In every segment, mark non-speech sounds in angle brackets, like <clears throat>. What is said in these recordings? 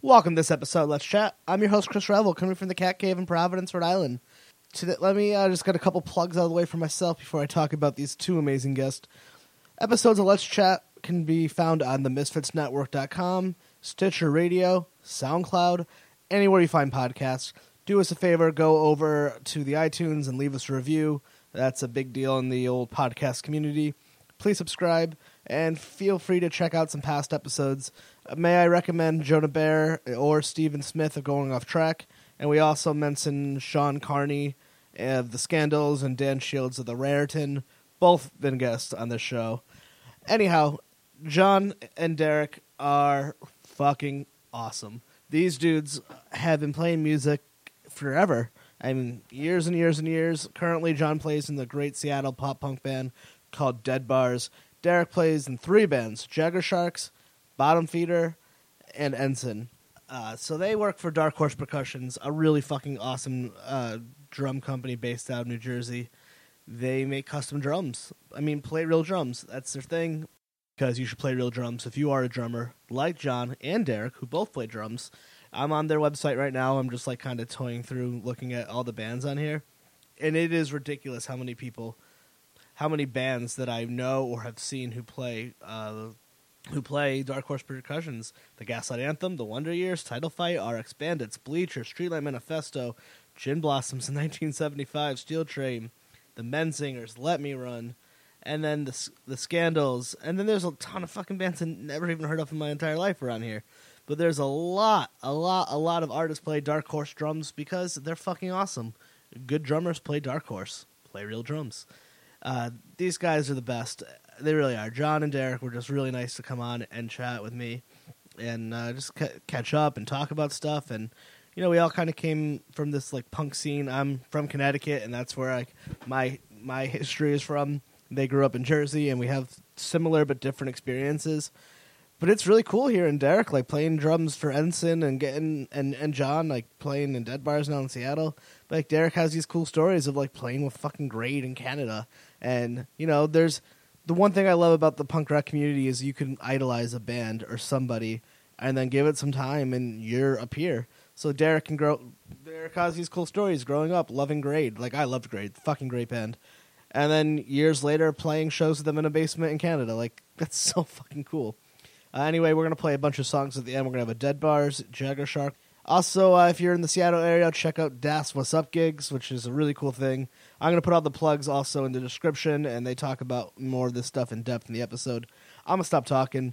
Welcome to this episode. of Let's chat. I'm your host Chris Revel, coming from the Cat Cave in Providence, Rhode Island. Let me uh, just get a couple plugs out of the way for myself before I talk about these two amazing guests. Episodes of Let's Chat can be found on the MisfitsNetwork.com, Stitcher Radio, SoundCloud, anywhere you find podcasts. Do us a favor, go over to the iTunes and leave us a review. That's a big deal in the old podcast community. Please subscribe and feel free to check out some past episodes. May I recommend Jonah Bear or Stephen Smith of Going Off Track? And we also mentioned Sean Carney of The Scandals and Dan Shields of The Raritan. Both been guests on this show. Anyhow, John and Derek are fucking awesome. These dudes have been playing music forever. I mean, years and years and years. Currently, John plays in the great Seattle pop punk band called Dead Bars. Derek plays in three bands Jagger Sharks, Bottom Feeder, and Ensign. Uh, so they work for Dark Horse Percussions, a really fucking awesome uh, drum company based out of New Jersey. They make custom drums. I mean, play real drums. That's their thing. Because you should play real drums if you are a drummer, like John and Derek, who both play drums. I'm on their website right now. I'm just like kind of toying through, looking at all the bands on here, and it is ridiculous how many people, how many bands that I know or have seen who play, uh, who play Dark Horse Percussions. The Gaslight Anthem, The Wonder Years, Title Fight, RX Bandits, Bleacher, Streetlight Manifesto, Gin Blossoms in <laughs> 1975, Steel Train, The Menzingers, Let Me Run, and then the the Scandals, and then there's a ton of fucking bands I never even heard of in my entire life around here. But there's a lot, a lot, a lot of artists play Dark Horse drums because they're fucking awesome. Good drummers play Dark Horse, play real drums. Uh, these guys are the best. They really are. John and Derek were just really nice to come on and chat with me, and uh, just ca- catch up and talk about stuff. And you know, we all kind of came from this like punk scene. I'm from Connecticut, and that's where I my my history is from. They grew up in Jersey, and we have similar but different experiences. But it's really cool here in Derek, like playing drums for Ensign and getting and and John like playing in Dead Bars now in Seattle. But like Derek has these cool stories of like playing with fucking Grade in Canada, and you know, there's the one thing I love about the punk rock community is you can idolize a band or somebody, and then give it some time, and you're up here. So Derek can grow. Derek has these cool stories growing up, loving Grade. Like I loved Grade, fucking great band. And then years later, playing shows with them in a basement in Canada. Like <laughs> that's so fucking cool. Uh, anyway, we're gonna play a bunch of songs at the end. We're gonna have a Dead Bars, Jagger Shark. Also, uh, if you're in the Seattle area, check out That's What's Up gigs, which is a really cool thing. I'm gonna put all the plugs also in the description, and they talk about more of this stuff in depth in the episode. I'm gonna stop talking.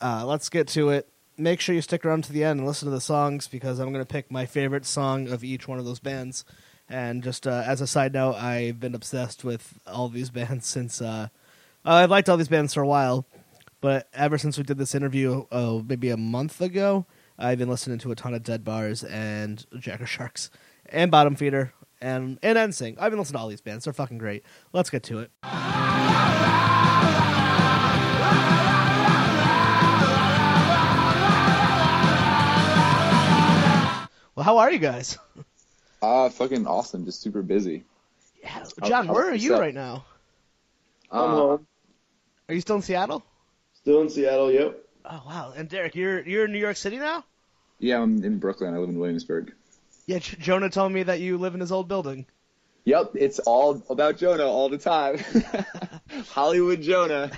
Uh, let's get to it. Make sure you stick around to the end and listen to the songs because I'm gonna pick my favorite song of each one of those bands. And just uh, as a side note, I've been obsessed with all these <laughs> bands since uh, I've liked all these bands for a while. But ever since we did this interview, oh, maybe a month ago, I've been listening to a ton of Dead Bars and Jacker Sharks and Bottom Feeder and and Ensign. I've been listening to all these bands; they're fucking great. Let's get to it. Well, how are you guys? Uh, fucking awesome. Just super busy. Yeah, John, how- where are you up? right now? Uh, I'm home. Are you still in Seattle? Still in Seattle, yep. Oh wow! And Derek, you're you're in New York City now? Yeah, I'm in Brooklyn. I live in Williamsburg. Yeah, Jonah told me that you live in his old building. Yep, it's all about Jonah all the time. <laughs> Hollywood Jonah.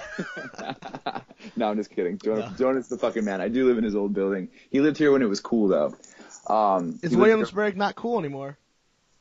<laughs> no, I'm just kidding. Jonah, No. Jonah's the fucking man. I do live in his old building. He lived here when it was cool though. Um, Is Williamsburg not cool anymore?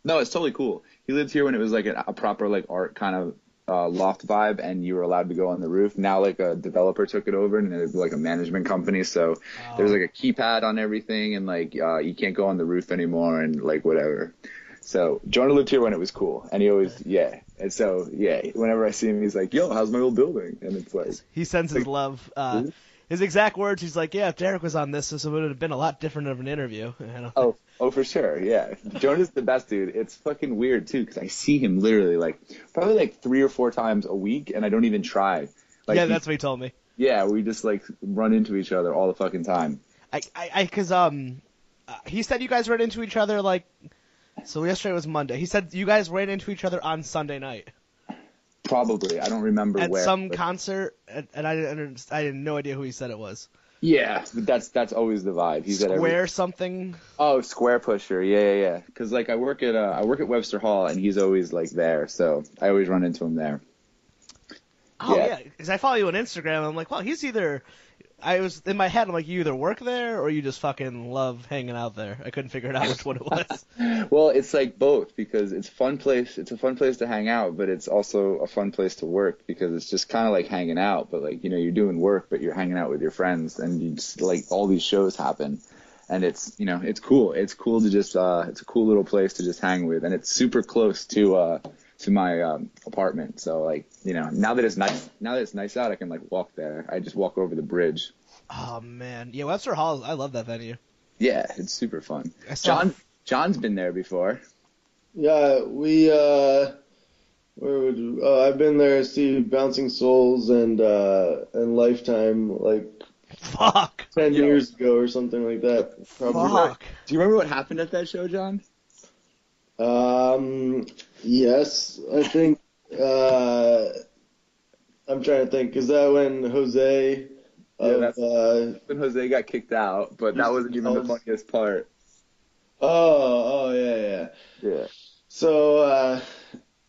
No, it's totally cool. He lived here when it was like a, a proper like art kind of uh, loft vibe, and you were allowed to go on the roof. Now like a developer took it over, and it's like a management company. So there's like a keypad on everything, and like uh, you can't go on the roof anymore, and like whatever. So Jonah lived here when it was cool, and he always yeah. And so yeah, whenever I see him, he's like, "Yo, how's my old building?" And it's like, He sends his love. Uh. His exact words. He's like, "Yeah, if Derek was on this, this would have been a lot different of an interview." <laughs> Oh, oh, for sure, yeah. Jonah's the best dude. It's fucking weird too, because I see him literally like probably like three or four times a week, and I don't even try. Like, yeah, he- that's what he told me. yeah. We just like run into each other all the fucking time. I, I, I cause um, uh, he said you guys ran into each other like. So yesterday was Monday. He said you guys ran into each other on Sunday night Probably, I don't remember at where. some but- concert, and, and I didn't, under- I had no idea who he said it was. Yeah, that's that's always the vibe. He's at every Square something. Oh, Squarepusher. Yeah, yeah, yeah. Because like I work at uh, I work at Webster Hall, and he's always like there, so I always run into him there. Oh Yeah. yeah, because I follow you on Instagram. I'm like, well, he's either. I was in my head. I'm like, you either work there or you just fucking love hanging out there. I couldn't figure it out which one it was. <laughs> Well, it's like both because it's fun place. It's a fun place to hang out, but it's also a fun place to work because it's just kind of like hanging out. But like you know, you're doing work, but you're hanging out with your friends, and you just like all these shows happen, and it's you know it's cool. It's cool to just uh, it's a cool little place to just hang with, and it's super close to uh to my um, apartment. So like you know now that it's nice now that it's nice out, I can like walk there. I just walk over the bridge. oh man, yeah, Webster Hall. I love that venue. Yeah, it's super fun. John John's been there before. Yeah, we uh, where would we, uh, I've been there to see Bouncing Souls and uh, and Lifetime like Fuck. ten Yo. years ago or something like that. Probably. Fuck. Do you remember what happened at that show, John? Um, yes, I think. Uh, I'm trying to think. Is that when Jose? Yeah, Of, that's- uh, when Jose got kicked out, but that wasn't even the funniest part. oh, oh yeah, yeah. Yeah. So, uh,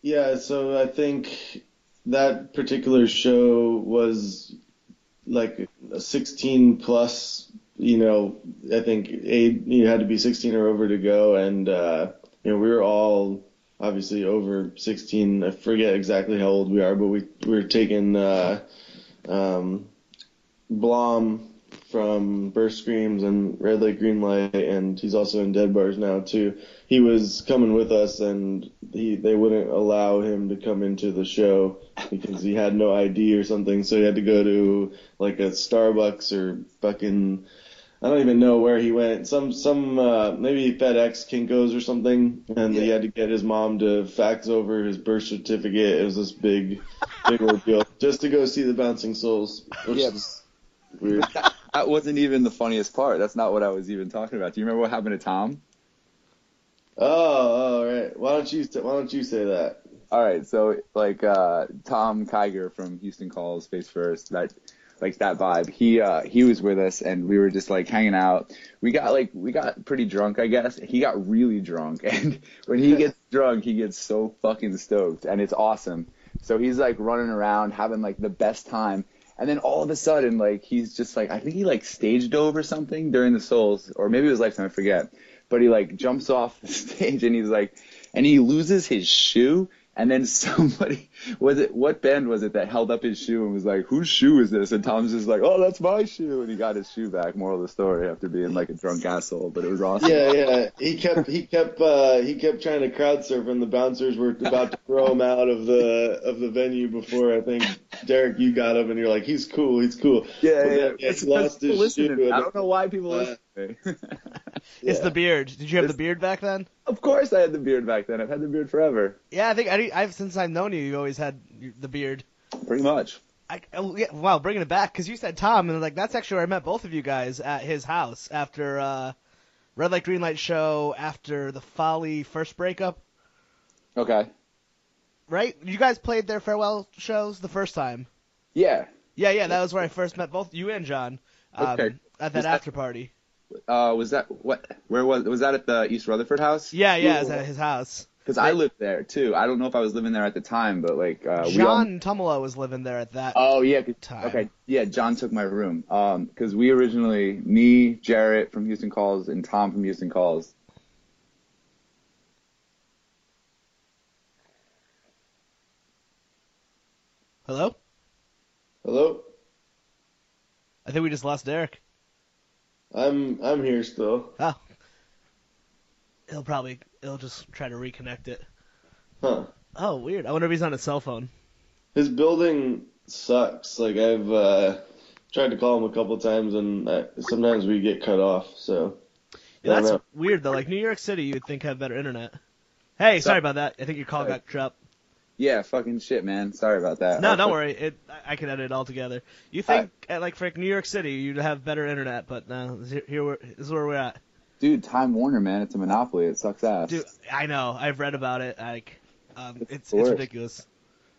yeah, so I think that particular show was like a 16 plus, you know, I think eight, you had to be 16 or over to go. And, uh, you know, we were all obviously over 16. I forget exactly how old we are, but we, we were taking, uh, um, Blom from Burst Screams and Red Light Green Light, and he's also in Dead Bars now too. He was coming with us, and he they wouldn't allow him to come into the show because he had no ID or something. So he had to go to like a Starbucks or fucking I don't even know where he went. Some some uh, maybe FedEx Kinkos or something, and he had to get his mom to fax over his birth certificate. It was this big big ordeal just to go see the Bouncing Souls. Which Yeah. is weird. <laughs> That wasn't even the funniest part. That's not what I was even talking about. Do you remember what happened to Tom? Oh, all right. Why don't you why don't you say that? All right, so like uh, Tom Kiger from Houston Calls Face First, that like that vibe. He uh, he was with us, and we were just like hanging out. We got like we got pretty drunk, I guess. He got really drunk, <laughs> and when he gets <laughs> drunk, he gets so fucking stoked, and it's awesome. So he's like running around having like the best time. And then all of a sudden, like he's just like I think he like stage dove or something during the Souls, or maybe it was Lifetime, I forget. But he like jumps off the <laughs> stage and he's like, and he loses his shoe. And then <laughs> somebody was it what band was it that held up his shoe and was like, "Whose shoe is this?" And Tom's just like, "Oh, that's my shoe." And he got his shoe back. Moral of the story: after being like a drunk asshole, but it was awesome. Yeah, yeah. He kept he kept uh, he kept trying to crowd surf, and the bouncers were about to throw him out of the of the venue before I think Derek you got him, and you're like, he's cool, he's cool. yeah, But yeah. It's- he lost his shoe. I don't know why people Uh, listen to me. It's the beard. Did you have the beard back then? of course, I had the beard back then. I've had the beard forever, Yeah, I think I, I've since I've known you, you always had the beard. pretty much. I, yeah, wow, bringing it back because you said Tom, and like that's actually where I met both of you guys at his house after uh, Red Light Green Light show after the Folly first breakup. Okay. Right? You guys played their farewell shows the first time. Yeah. Yeah, yeah, that was where I first met both you and John. Um, Okay. At that Was that- after party. Uh, was that what? Where was was that at the East Rutherford house? Yeah, yeah, it was at his house. Because I lived there too. I don't know if I was living there at the time, but like uh, we all. John Tumalo was living there at that. Oh yeah. 'cause- Time. Okay. Yeah, John took my room. Um, because we originally, me, Jarrett from Houston Calls, and Tom from Houston Calls. Hello? Hello, I think we just lost Derek. I'm I'm here still. Oh. He'll probably he'll just try to reconnect it. Huh? Oh, weird. I wonder if he's on his cell phone. His building sucks. Like I've uh, tried to call him a couple times, and uh, sometimes we get cut off. So Yeah, that's know. weird though. Like New York City, you'd think had better internet. Hey, sorry about that. I think your call Sorry. got dropped. Yeah, fucking shit, man. Sorry about that. No, I'll don't put- worry. It I I can edit it all together. You think at like for New York City you'd have better internet, but no. Here, here is where we're at. Dude, Time Warner, man, it's a monopoly. It sucks ass. Dude, I know. I've read about it. Like, um, It's it's it's ridiculous.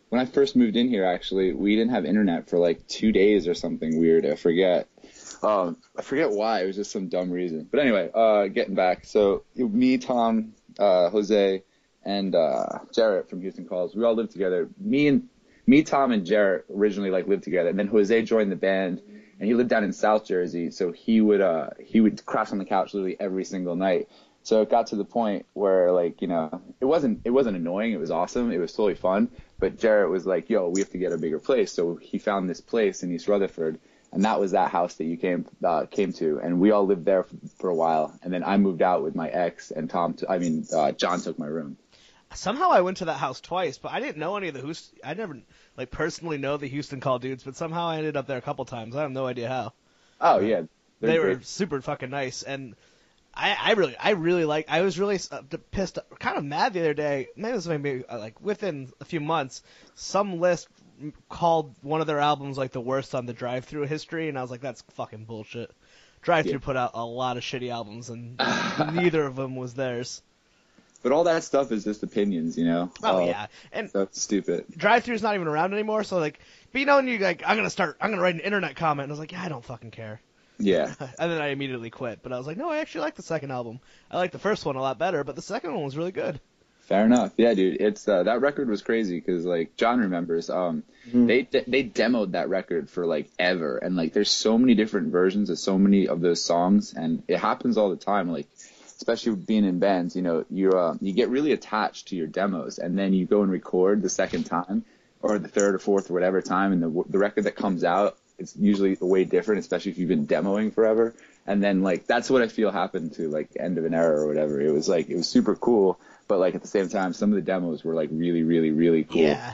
when I first moved in here, actually, we didn't have internet for like two days or something weird. I forget. Um, I forget why. It was just some dumb reason. But anyway, uh, getting back. So me, Tom, uh, Jose, and uh, Jarrett from Houston Calls, we all lived together. Me and me, Tom, and Jarrett originally like lived together, and then Jose joined the band, and he lived down in South Jersey, so he would uh he would crash on the couch literally every single night. So it got to the point where like you know it wasn't it wasn't annoying, it was awesome, it was totally fun. But Jarrett was like, "Yo, we have to get a bigger place," so he found this place in East Rutherford, and that was that house that you came uh, came to, and we all lived there for, for a while, and then I moved out with my ex, and Tom, t- I mean uh, John took my room. Somehow I went to that house twice, but I didn't know any of the Houston. I never like personally know the Houston Call dudes, but somehow I ended up there a couple times. I have no idea how. Oh yeah, they're they were great. super fucking nice, and I, I really, I really like. I was really uh, pissed, kind of mad the other day. Maybe this was maybe uh, like within a few months, some list called one of their albums like the worst on the Drive-Thru history, and I was like, that's fucking bullshit. Drive-Thru Yeah. put out a lot of shitty albums, and <laughs> neither of them was theirs. But all that stuff is just opinions, you know. Oh Uh, yeah, and That's stupid. Drive-Thru's not even around anymore. So like, but you know, when you like, I'm gonna start, I'm gonna write an internet comment, and I was like, yeah, I don't fucking care. Yeah. <laughs> And then I immediately quit. But I was like, no, I actually like the second album. I like the first one a lot better, but the second one was really good. Fair enough. Yeah, dude. It's uh, that record was crazy because like John remembers. Um, they they demoed that record for like ever, and like there's so many different versions of so many of those songs, and it happens all the time. Like especially being in bands, you know, you uh, you get really attached to your demos, and then you go and record the second time, or the third or fourth or whatever time, and the the record that comes out, it's usually way different, especially if you've been demoing forever. And then like that's what I feel happened to like End of an Era or whatever. It was like it was super cool, but like at the same time, some of the demos were like really, really, really cool. Yeah.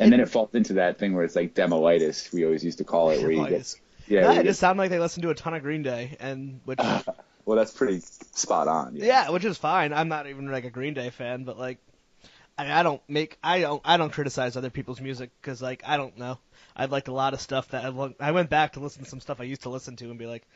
And then it falls into that thing where it's like demoitis, we always used to call it, where you get yeah, it get- just sounded like they listened to a ton of Green Day, and which <laughs> well that's pretty spot on. yeah, which is fine. I'm not even like a Green Day fan, but like, I, I don't make I don't I don't criticize other people's music because like I don't know. I've liked a lot of stuff that I lo- I went back to listen to some stuff I used to listen to and be like,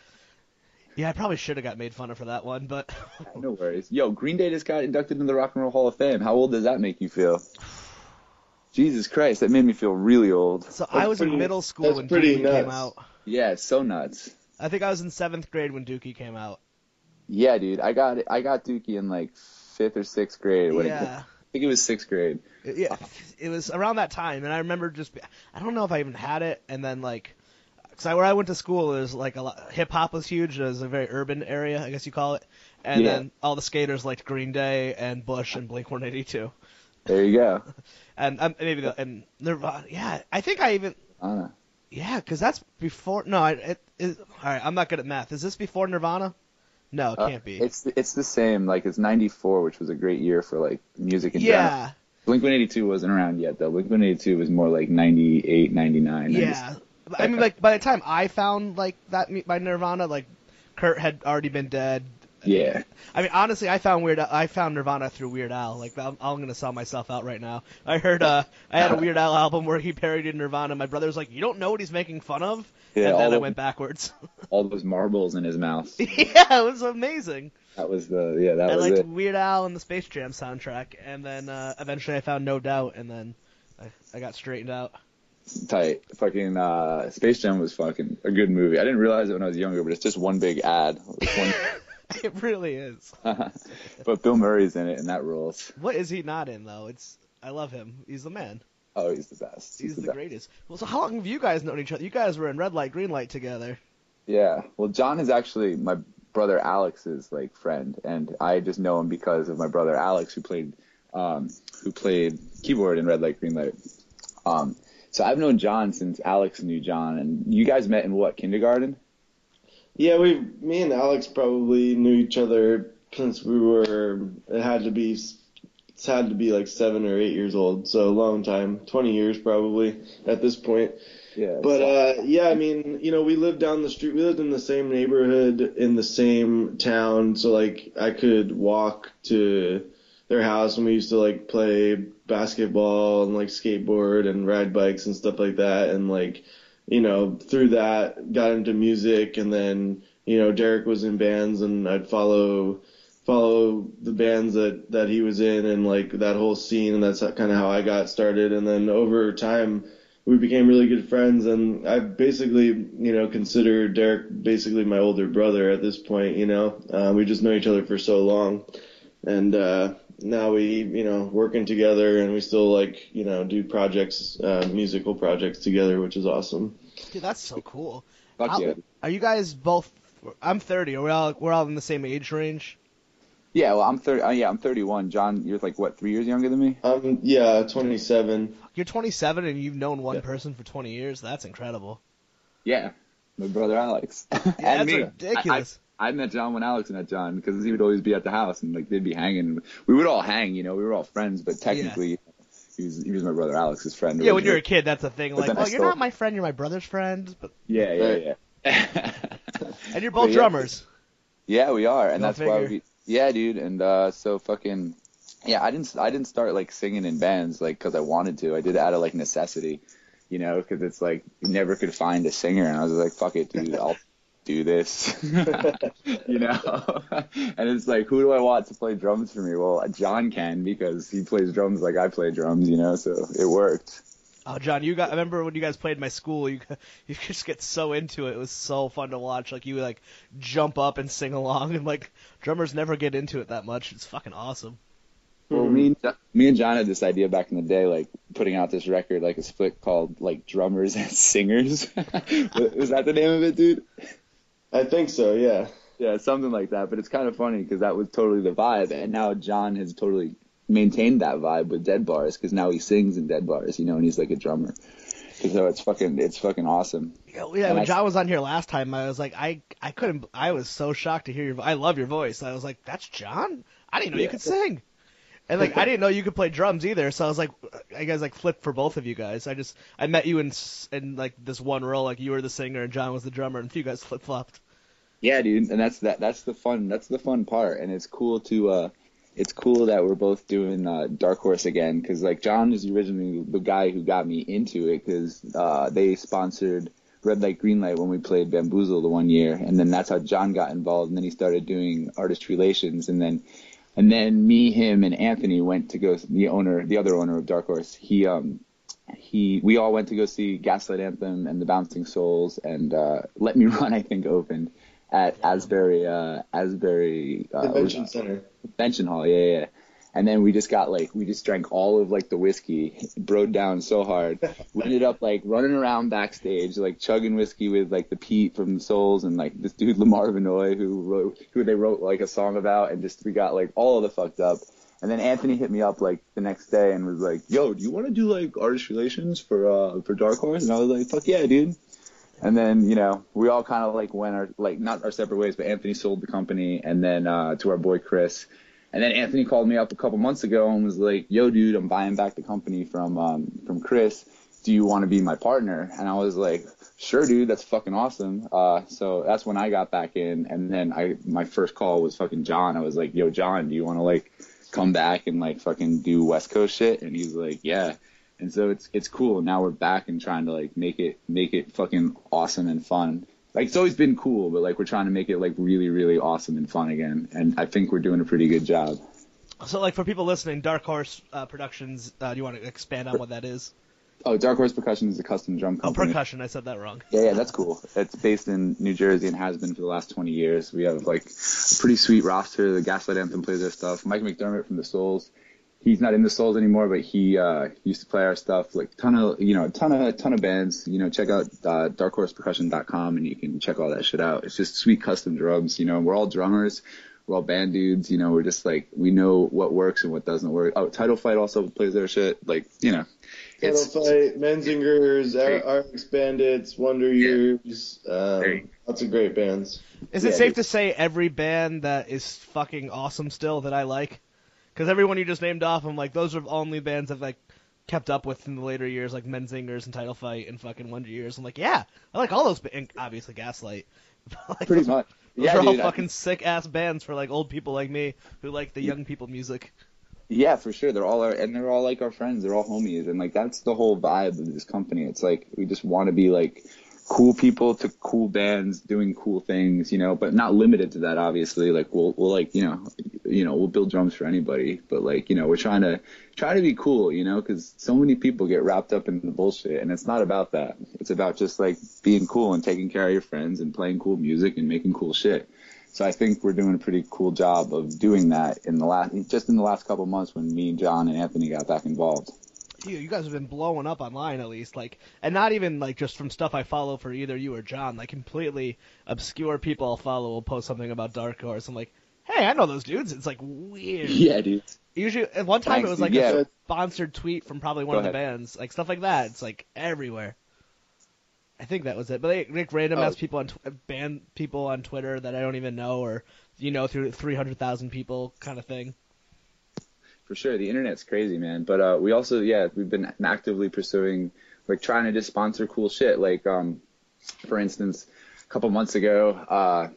yeah, I probably should have got made fun of for that one, but <laughs> No worries. Yo, Green Day just got inducted into the Rock and Roll Hall of Fame. How old does that make you feel? <sighs> Jesus Christ, that made me feel really old. so I was in middle school when pretty Dookie came out. Yeah, so nuts. I think I was in seventh grade when Dookie came out. Yeah, dude, I got I got Dookie in like fifth or sixth grade. When it, Yeah. I think it was sixth grade. Yeah, it was around that time, and I remember just I don't know if I even had it, and then like, cause I, where I went to school is like a lot hip hop was huge. It was a very urban area, I guess you call it, and Yeah. then all the skaters liked Green Day and Bush and Blink 182, There you go. <laughs> and um, maybe the, and Nirvana. Yeah, I think I even don't yeah, cause that's before. No, I, it, it, all right, I'm not good at math. Is this before Nirvana? No, it Uh, can't be. It's it's the same. Like it's '94, which was a great year for like music in general. yeah, Blink 182 wasn't around yet though. Blink 182 was more like 98, 99. Yeah, I mean, like by the time I found like that by Nirvana, like Kurt had already been dead. Yeah. I mean, honestly, I found Weird. I found Nirvana through Weird Al. Like, I'm, I'm gonna sell myself out right now. I heard, uh, I had a Weird Al album where he parodied Nirvana. My brother was like, "You don't know what he's making fun of," Yeah, and then I went backwards. <laughs> All those marbles in his mouth. <laughs> yeah, it was amazing. That was the yeah. That was I was liked it. Weird Al and the Space Jam soundtrack, and then uh, eventually I found No Doubt, and then I, I got straightened out. Tight. Fucking uh, Space Jam was fucking a good movie. I didn't realize it when I was younger, but it's just one big ad. One- <laughs> <laughs> It really is. <laughs> but Bill Murray's in it, and that rules. What is he not in though? It's I love him. He's the man. Oh, he's the best. He's, the, best. greatest. Well, so how long have you guys known each other? You guys were in red light, green light together. Yeah. Well, John is actually my brother Alex's like friend, and I just know him because of my brother Alex, who played um, who played keyboard in Red Light Green Light. Um, so I've known John since Alex knew John, and you guys met in what kindergarten? Yeah, we, me and Alex probably knew each other since we were. It had to be, it's had to be like seven or eight years old. So a long time, twenty years probably at this point. Yeah. But uh, yeah, I mean, you know, we lived down the street. We lived in the same neighborhood in the same town. So like, I could walk to their house, and we used to like play basketball and like skateboard and ride bikes and stuff like that. And like, you know, through that, got into music, and then you know, Derek was in bands, and I'd follow follow the bands that that he was in, and like that whole scene, and that's kind of how I got started. And then over time we became really good friends, and I basically, you know, consider Derek basically my older brother at this point. You know, uh, we just know each other for so long, and uh, now we, you know, working together, and we still like, you know, do projects, uh, musical projects together, which is awesome. Dude, that's so cool. Fuck How- yeah. Are you guys both? I'm 30. Are we all we're all in the same age range? Yeah, well, I'm 30. Uh, yeah, I'm 31. John, you're like what, three years younger than me? Um, yeah, 27. You're 27 and you've known one Yeah. person for 20 years. That's incredible. Yeah, my brother Alex. <laughs> Yeah, and that's me. ridiculous. I, I, I met John when Alex met John because he would always be at the house and like they'd be hanging. We would all hang, you know. We were all friends, but technically, he was he was my brother Alex's friend. yeah, when you're a kid, that's a thing. But Like, then I you're still- not my friend. You're my brother's friend. But yeah, yeah, yeah. and you're <laughs> both But yeah. drummers. Yeah, we are, and Go that's why we. Yeah, dude, and uh, so fucking. Yeah, I didn't. I didn't start like singing in bands like because I wanted to. I did it out of like necessity, you know, because it's like you never could find a singer, and I was like, fuck it, dude, I'll do this, <laughs> you know. <laughs> and it's like, who do I want to play drums for me? Well, John can because he plays drums like I play drums, you know. So it worked. Oh, John, you got. I remember when you guys played my school. You <laughs> you just get so into it. It was so fun to watch. Like you would, like jump up and sing along, and like drummers never get into it that much. It's fucking awesome. Well, me and, me and John had this idea back in the day, like putting out this record, like a split called like drummers and singers. Was that the name of it, dude? I think so, yeah. Yeah, something like that. But it's kind of funny because that was totally the vibe, and now John has totally maintained that vibe with Dead Bars because now he sings in Dead Bars, you know, and he's like a drummer. So it's fucking, it's fucking awesome. Yeah, yeah. And When I- John was on here last time, I was like, I I couldn't. I was so shocked to hear your. I love your voice. I was like, that's John. I didn't know you could sing. And like, I didn't know you could play drums either. So I was like, I guys like flipped for both of you guys. I just I met you in s- in like this one role, like you were the singer and John was the drummer, and you guys <laughs> flip flopped. Yeah, dude, and that's that. That's the fun. That's the fun part, and it's cool to. uh It's cool that we're both doing uh, Dark Horse again, because like John is originally the guy who got me into it, because uh, they sponsored Red Light Green Light when we played Bamboozle the one year, and then that's how John got involved, and then he started doing artist relations, and then. And then me, him, and Anthony went to go. The owner, the other owner of Dark Horse, he um he we all went to go see Gaslight Anthem and the Bouncing Souls and uh, Let Me Run I think opened at Asbury uh, Asbury uh, Convention Center. Convention Hall yeah, yeah yeah and then we just got like we just drank all of like the whiskey broed down so hard we ended up like running around backstage like chugging whiskey with like the Pete from the Souls and like this dude Lamar Vanoy who wrote who they wrote like a song about and just we got like all of the fucked up and then Anthony hit me up like the next day and was like, "Yo, do you want to do like artist relations for uh for Dark Horse?" And I was like, "Fuck yeah, dude." And then you know we all kind of like went our like not our separate ways, but Anthony sold the company and then uh to our boy Chris. And then Anthony called me up a couple months ago and was like, "Yo, dude, I'm buying back the company from um from Chris. Do you want to be my partner?" And I was like, "Sure, dude. That's fucking awesome." Uh, so that's when I got back in, and then I my first call was fucking John. I was like, "Yo, John, do you want to like come back and like fucking do West Coast shit?" And he's like, "Yeah." And so it's it's cool. Now we're back and trying to like make it make it fucking awesome and fun. Like it's always been cool, but like we're trying to make it like really really awesome and fun again. And I think we're doing a pretty good job. So like for people listening, Dark Horse uh, Productions. Uh, do you want to expand on what that is? Oh, Dark Horse Percussion is a custom drum Oh, company. percussion. I said that wrong. Yeah, yeah, that's cool. It's based in New Jersey and has been for the last 20 years. We have like a pretty sweet roster. The Gaslight Anthem plays their stuff. Mike McDermott from the Souls. He's not in the Souls anymore, but he uh, used to play our stuff. Like ton of you know, ton of ton of bands. You know, check out uh, darkhorsepercussion.com and you can check all that shit out. It's just sweet custom drums. You know, we're all drummers. We're all band dudes. You know, we're just like we know what works and what doesn't work. Oh, Title Fight also plays their shit. Like you know, Title it's Fight, Menzingers, Great. RX Bandits, Wonder Yeah. Years, um, lots of great bands. Is it Yeah, safe dude. to say every band that is fucking awesome still that I like? Because everyone you just named off, I'm like, those are only bands I've like kept up with in the later years, like Menzingers and Title Fight and fucking Wonder Years. I'm like, yeah, I like all those, ba- and obviously Gaslight. <laughs> Like, pretty those, much. <laughs> Those yeah, are all dude, I- fucking sick ass bands for like old people like me who like the young people music. Yeah, for sure. They're all our, and they're all like our friends. They're all homies, and like that's the whole vibe of this company. It's like we just want to be like cool people to cool bands doing cool things, you know, but not limited to that. Obviously, like we'll we'll like you know you know, we'll build drums for anybody, but like, you know, we're trying to try to be cool, you know, because so many people get wrapped up in the bullshit, and it's not about that. It's about just like being cool and taking care of your friends and playing cool music and making cool shit. So I think we're doing a pretty cool job of doing that in the last, just in the last couple months when me, and John, and Anthony got back involved. You, you guys have been blowing up online at least, like, and not even like just from stuff I follow for either you or John, like completely obscure people I'll follow will post something about Dark Horse. I'm like, hey, I know those dudes. It's like weird. <laughs> Yeah, dude. Usually, at one time Thanks, it was like dude. a sponsored tweet from probably one Go of the ahead. bands, like stuff like that. It's like everywhere. I think that was it. But they like random oh. ass Oh. people on tw- band people on Twitter that I don't even know, or you know, through three hundred thousand people kind of thing. For sure, the internet's crazy, man. But uh, we also, yeah, we've been actively pursuing, like, trying to just sponsor cool shit. Like, um, for instance, a couple months ago, uh,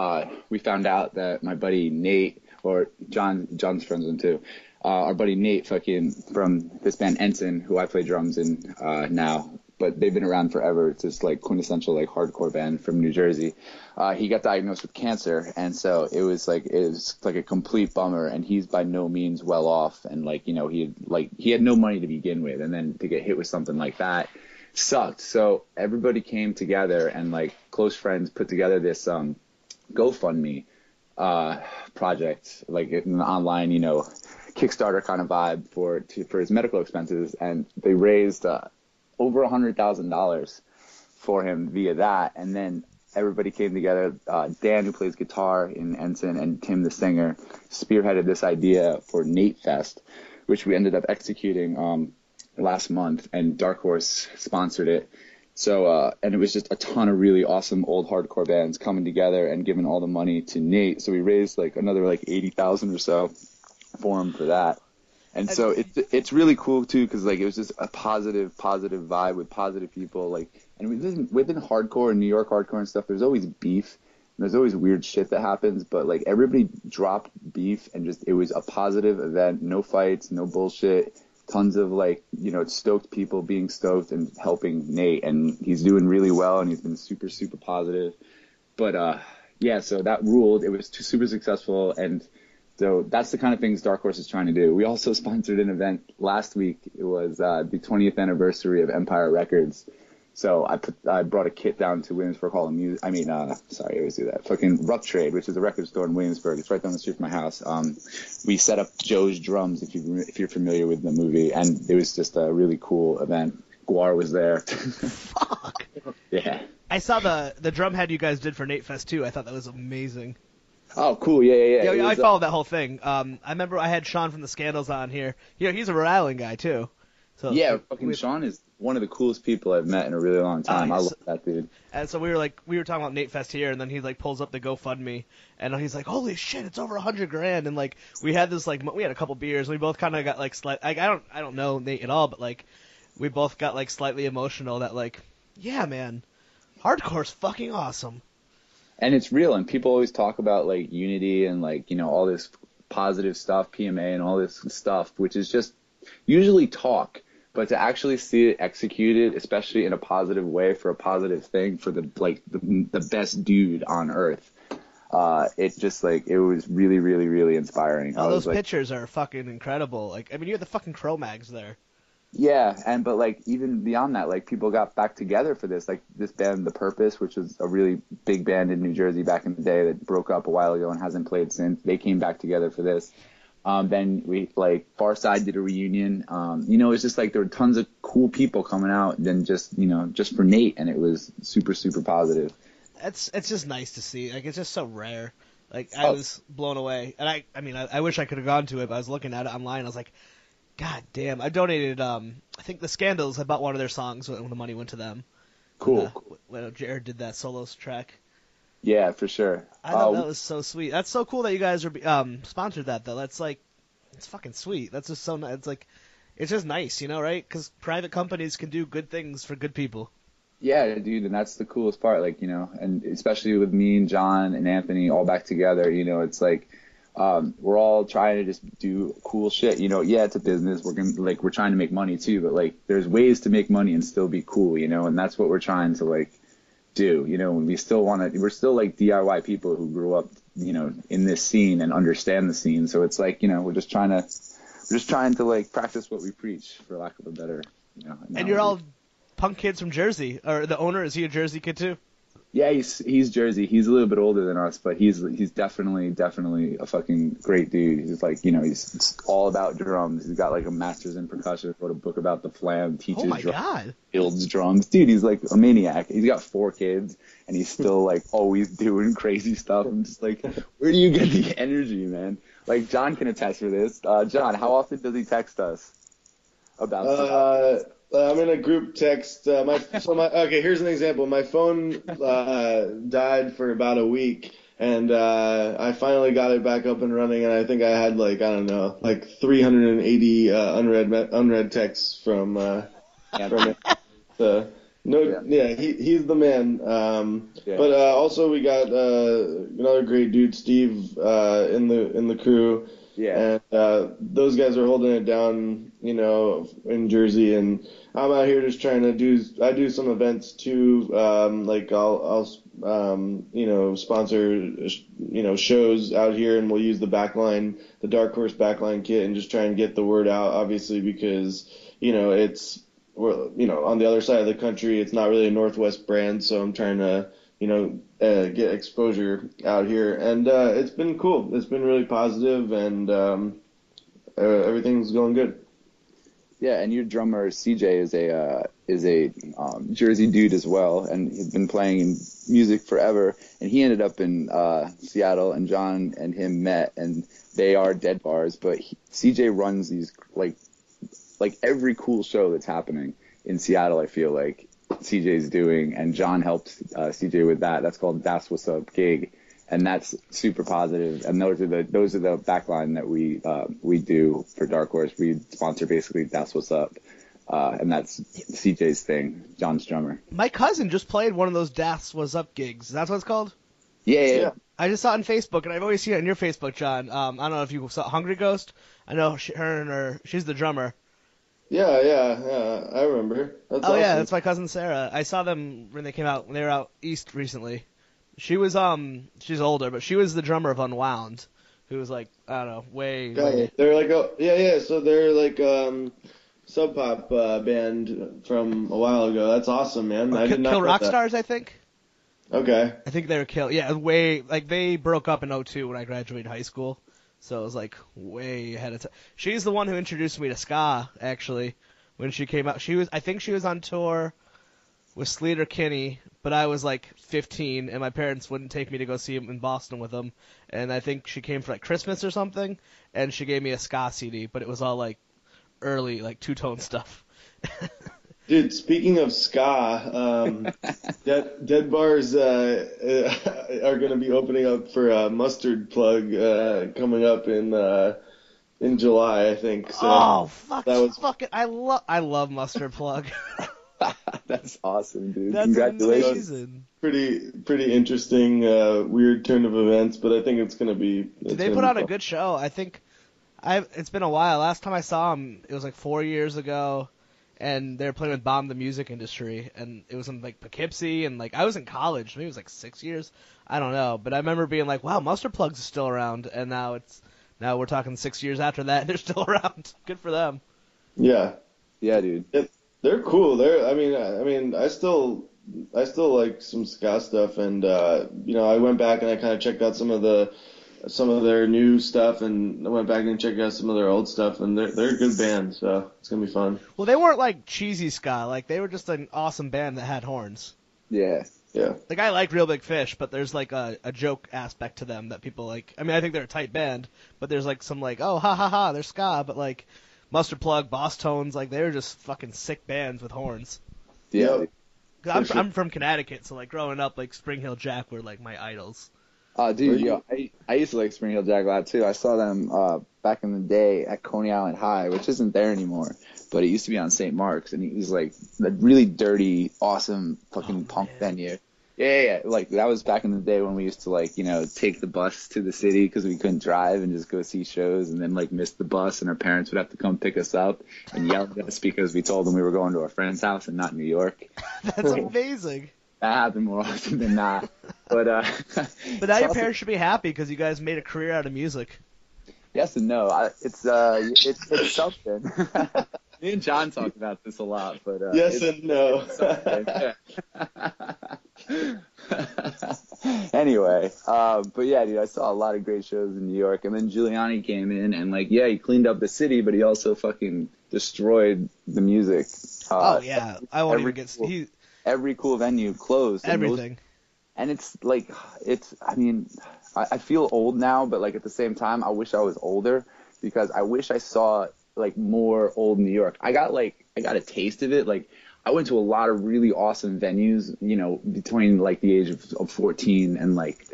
uh, we found out that my buddy Nate, or John, John's friends with him too. Uh, our buddy Nate, fucking from this band Ensign, who I play drums in uh, now, but they've been around forever. It's this like quintessential like hardcore band from New Jersey. Uh, he got diagnosed with cancer, and so it was like it was like a complete bummer. And he's by no means well off, and like you know he had like he had no money to begin with, and then to get hit with something like that sucked. So everybody came together and like close friends put together this um GoFundMe uh, project, like an online, you know, Kickstarter kind of vibe for to, for his medical expenses, and they raised uh, over a hundred thousand dollars for him via that, and then everybody came together. Uh, Dan, who plays guitar in Ensign, and Tim, the singer, spearheaded this idea for Nate Fest, which we ended up executing um, last month, and Dark Horse sponsored it. So, uh, and it was just a ton of really awesome old hardcore bands coming together and giving all the money to Nate. So we raised like another like 80,000 or so for him for that. And so it's, it's really cool too, cause like it was just a positive, positive vibe with positive people. Like, and within, within hardcore and New York hardcore and stuff, there's always beef. And there's always weird shit that happens, but like everybody dropped beef and just, it was a positive event. No fights, no bullshit tons of like you know stoked people being stoked and helping Nate and he's doing really well and he's been super super positive but uh yeah so that ruled it was too, super successful and so that's the kind of things Dark Horse is trying to do we also <laughs> sponsored an event last week it was uh the 20th anniversary of Empire Records so I put I brought a kit down to Williamsburg Hall of Music. I mean, uh, sorry, I always do that. Fucking Rough Trade, which is a record store in Williamsburg. It's right down the street from my house. Um, we set up Joe's Drums, if you if you're familiar with the movie, and it was just a really cool event. GWAR was there. <laughs> Fuck. yeah. I saw the the drum head you guys did for Nate Fest too. I thought that was amazing. Oh, cool. Yeah, yeah, yeah. Yeah, It I was, uh, followed that whole thing. Um, I remember I had Sean from the Scandals on here. You know, he's a Rhode Island guy too. So yeah, fucking we- Sean is one of the coolest people I've met in a really long time. I Nice. love that dude. And so we were like, we were talking about Nate Fest here, and then he like pulls up the GoFundMe, and he's like, "Holy shit, it's over a hundred grand!" And like, we had this like, we had a couple beers, and we both kind of got like, slight, like I don't, I don't know Nate at all, but like, we both got like slightly emotional that like, yeah, man, hardcore's fucking awesome. And it's real and people always talk about like unity and like you know all this positive stuff pma and all this stuff which is just usually talk but to actually see it executed especially in a positive way for a positive thing for the like the, the best dude on earth uh it just like it was really really really inspiring was those like pictures are fucking incredible. Like, I mean, you had the fucking Cro-Mags there. Yeah, and but like even beyond that, like people got back together for this. Like this band, The Purpose, which was a really big band in New Jersey back in the day that broke up a while ago and hasn't played since. They came back together for this. Um, then we like Far Side did a reunion. Um, you know, it's just like there were tons of cool people coming out. Then just you know just for Nate, and it was super super positive. It's it's just nice to see. Like, it's just so rare. Like, I Oh. was blown away, and I, I mean, I, I wish I could have gone to it. But I was looking at it online. I was like, God damn! I donated. Um, I think the Scandals. I bought one of their songs when the money went to them. Cool. Uh, when Jared did that solos track. Yeah, for sure. I thought Uh, that was so sweet. That's so cool that you guys are um sponsored that though. That's like, it's fucking sweet. That's just so nice. It's like, it's just nice, you know, right? Because private companies can do good things for good people. Yeah, dude, and that's the coolest part. Like, you know, and especially with me and John and Anthony all back together, you know, it's like um, we're all trying to just do cool shit. You know, yeah, it's a business. We're gonna like we're trying to make money too, but like there's ways to make money and still be cool, you know, and that's what we're trying to like do. You know, we still want to. We're still like DIY people who grew up you know in this scene and understand the scene. So it's like you know we're just trying to we're just trying to like practice what we preach, for lack of a better you know. And you're all punk kids from Jersey, or the owner is he a Jersey kid too? Yeah, he's he's Jersey. He's a little bit older than us, but he's he's definitely definitely a fucking great dude. He's like you know he's all about drums. He's got like a master's in percussion. Wrote a book about the flam. Teaches Oh my drums, god! builds drums. Dude, he's like a maniac. He's got four kids and he's still like <laughs> always doing crazy stuff. I'm just like, where do you get the energy, man? Like John can attest for this. Uh, John, how often does he text us about? stuff? Uh, I'm in a group text. Uh, my so my okay. Here's an example. My phone uh, died for about a week, and uh, I finally got it back up and running. And I think I had like I don't know, like 380 uh, unread unread texts from uh, from it. So, no, Yeah. yeah, he he's the man. Um, Yeah. But uh, also we got uh, another great dude, Steve, uh, in the in the crew. yeah, And uh, those guys are holding it down, you know, in Jersey, and I'm out here just trying to do. I do some events too, um, like I'll, I'll, um, you know, sponsor, you know, shows out here, and we'll use the backline, the Dark Horse backline kit, and just try and get the word out. Obviously, because you know it's, we're, you know, on the other side of the country, it's not really a Northwest brand, so I'm trying to, you know, uh, get exposure out here, and uh, it's been cool. It's been really positive, and um, uh, everything's going good. Yeah. And your drummer CJ is a uh, is a um, Jersey dude as well, and he's been playing in music forever. And he ended up in uh, Seattle, and John and him met, and they are dead bars. But he, CJ runs these like like every cool show that's happening in Seattle. I feel like CJ's doing, and John helped uh, CJ with that. That's called That's What's Up gig, and that's super positive. And those are the those are the backline that we uh, we do for Dark Horse. We sponsor basically That's What's Up, uh, and that's CJ's thing. John's drummer. My cousin just played one of those That's What's Up gigs. That's what it's called. Yeah, yeah, Yeah. I just saw it on Facebook, and I've always seen it on your Facebook, John. Um, I don't know if you saw Hungry Ghost. I know she, her and her. She's the drummer. Yeah, yeah, yeah. I remember. That's oh yeah, that's my cousin Sarah. I saw them when they came out. When they were out east recently. She was um, she's older, but she was the drummer of Unwound, who was like I don't know, way. Got. They're like, oh, yeah, yeah. So they're like um, sub pop uh, band from a while ago. That's awesome, man. I Kill, did not Kill Rock that. Stars, I think. Okay. I think they were Kill. Yeah, way like they broke up in 02 when I graduated high school, so it was like way ahead of time. She's the one who introduced me to ska, actually, when she came out. She was, I think she was on tour with Sleater Kinney, but I was like 15, and my parents wouldn't take me to go see him in Boston with them. And I think she came for like Christmas or something, and she gave me a ska CD, but it was all like early, like two tone stuff. <laughs> Dude, speaking of ska, um, <laughs> Dead, Dead Bars uh, are going to be opening up for a mustard plug uh, coming up in uh, in July, I think. So oh fuck! that was- fucking. I love, I love Mustard Plug. <laughs> <laughs> that's awesome, dude. That's Congratulations. amazing. pretty pretty interesting, uh, weird turn of events, but I think it's going to be. it's they put on a good show. I think I it's been a while. Last time I saw them, it was like four years ago, and they were playing with Bomb the Music Industry, and it was in like Poughkeepsie, and like I was in college, maybe it was like six years, I don't know, but I remember being like, wow, Mustard Plugs is still around, and now it's now we're talking six years after that, and they're <laughs> still around. Good for them. Yeah, Yeah, dude. They're cool. They're. I mean, I I mean, I still. I still like some ska stuff, and uh, you know, I went back and I kind of checked out some of the, some of their new stuff, and I went back and checked out some of their old stuff, and they're they're a good band, so it's gonna be fun. Well, they weren't like cheesy ska, like they were just an awesome band that had horns. Yeah. Yeah, Like I like Real Big Fish, but there's like a, a joke aspect to them that people like. I mean, I think they're a tight band, but there's like some like, oh ha ha ha, they're ska, but like Mustard Plug, Bosstones, like they're just fucking sick bands with horns. Yeah. I'm sure. I'm from Connecticut, so like growing up, like Spring Heeled Jack were like my idols. Uh, dude, Were you- yo, I, I used to like Spring Heeled Jack a lot too. I saw them uh, back in the day at Coney Island High, which isn't there anymore, but it used to be on St. Mark's, and it was like a really dirty, awesome fucking Oh, punk man. venue. Yeah, yeah, yeah, like that was back in the day when we used to like you know take the bus to the city because we couldn't drive and just go see shows, and then like miss the bus, and our parents would have to come pick us up and yell at us because we told them we were going to our friend's house and not New York. <laughs> That's amazing. that happened more often than not. <laughs> But uh, But now your parents should be happy because you guys made a career out of music. Yes and no. I, it's uh, it's it's something. <laughs> <laughs> Me and John talk about this a lot, but uh, yes and no. <laughs> anyway, uh, but yeah, dude, I saw a lot of great shows in New York, and then Giuliani came in, and like, yeah, he cleaned up the city, but he also fucking destroyed the music. Uh, oh yeah, I won't every even get cool- he, Every cool venue closed. and those- everything. and it's like it's i mean I, I feel old now but like at the same time i wish i was older because i wish i saw like more old new york. I got like i got a taste of it. Like i went to a lot of really awesome venues you know between like the age of, of 14 and like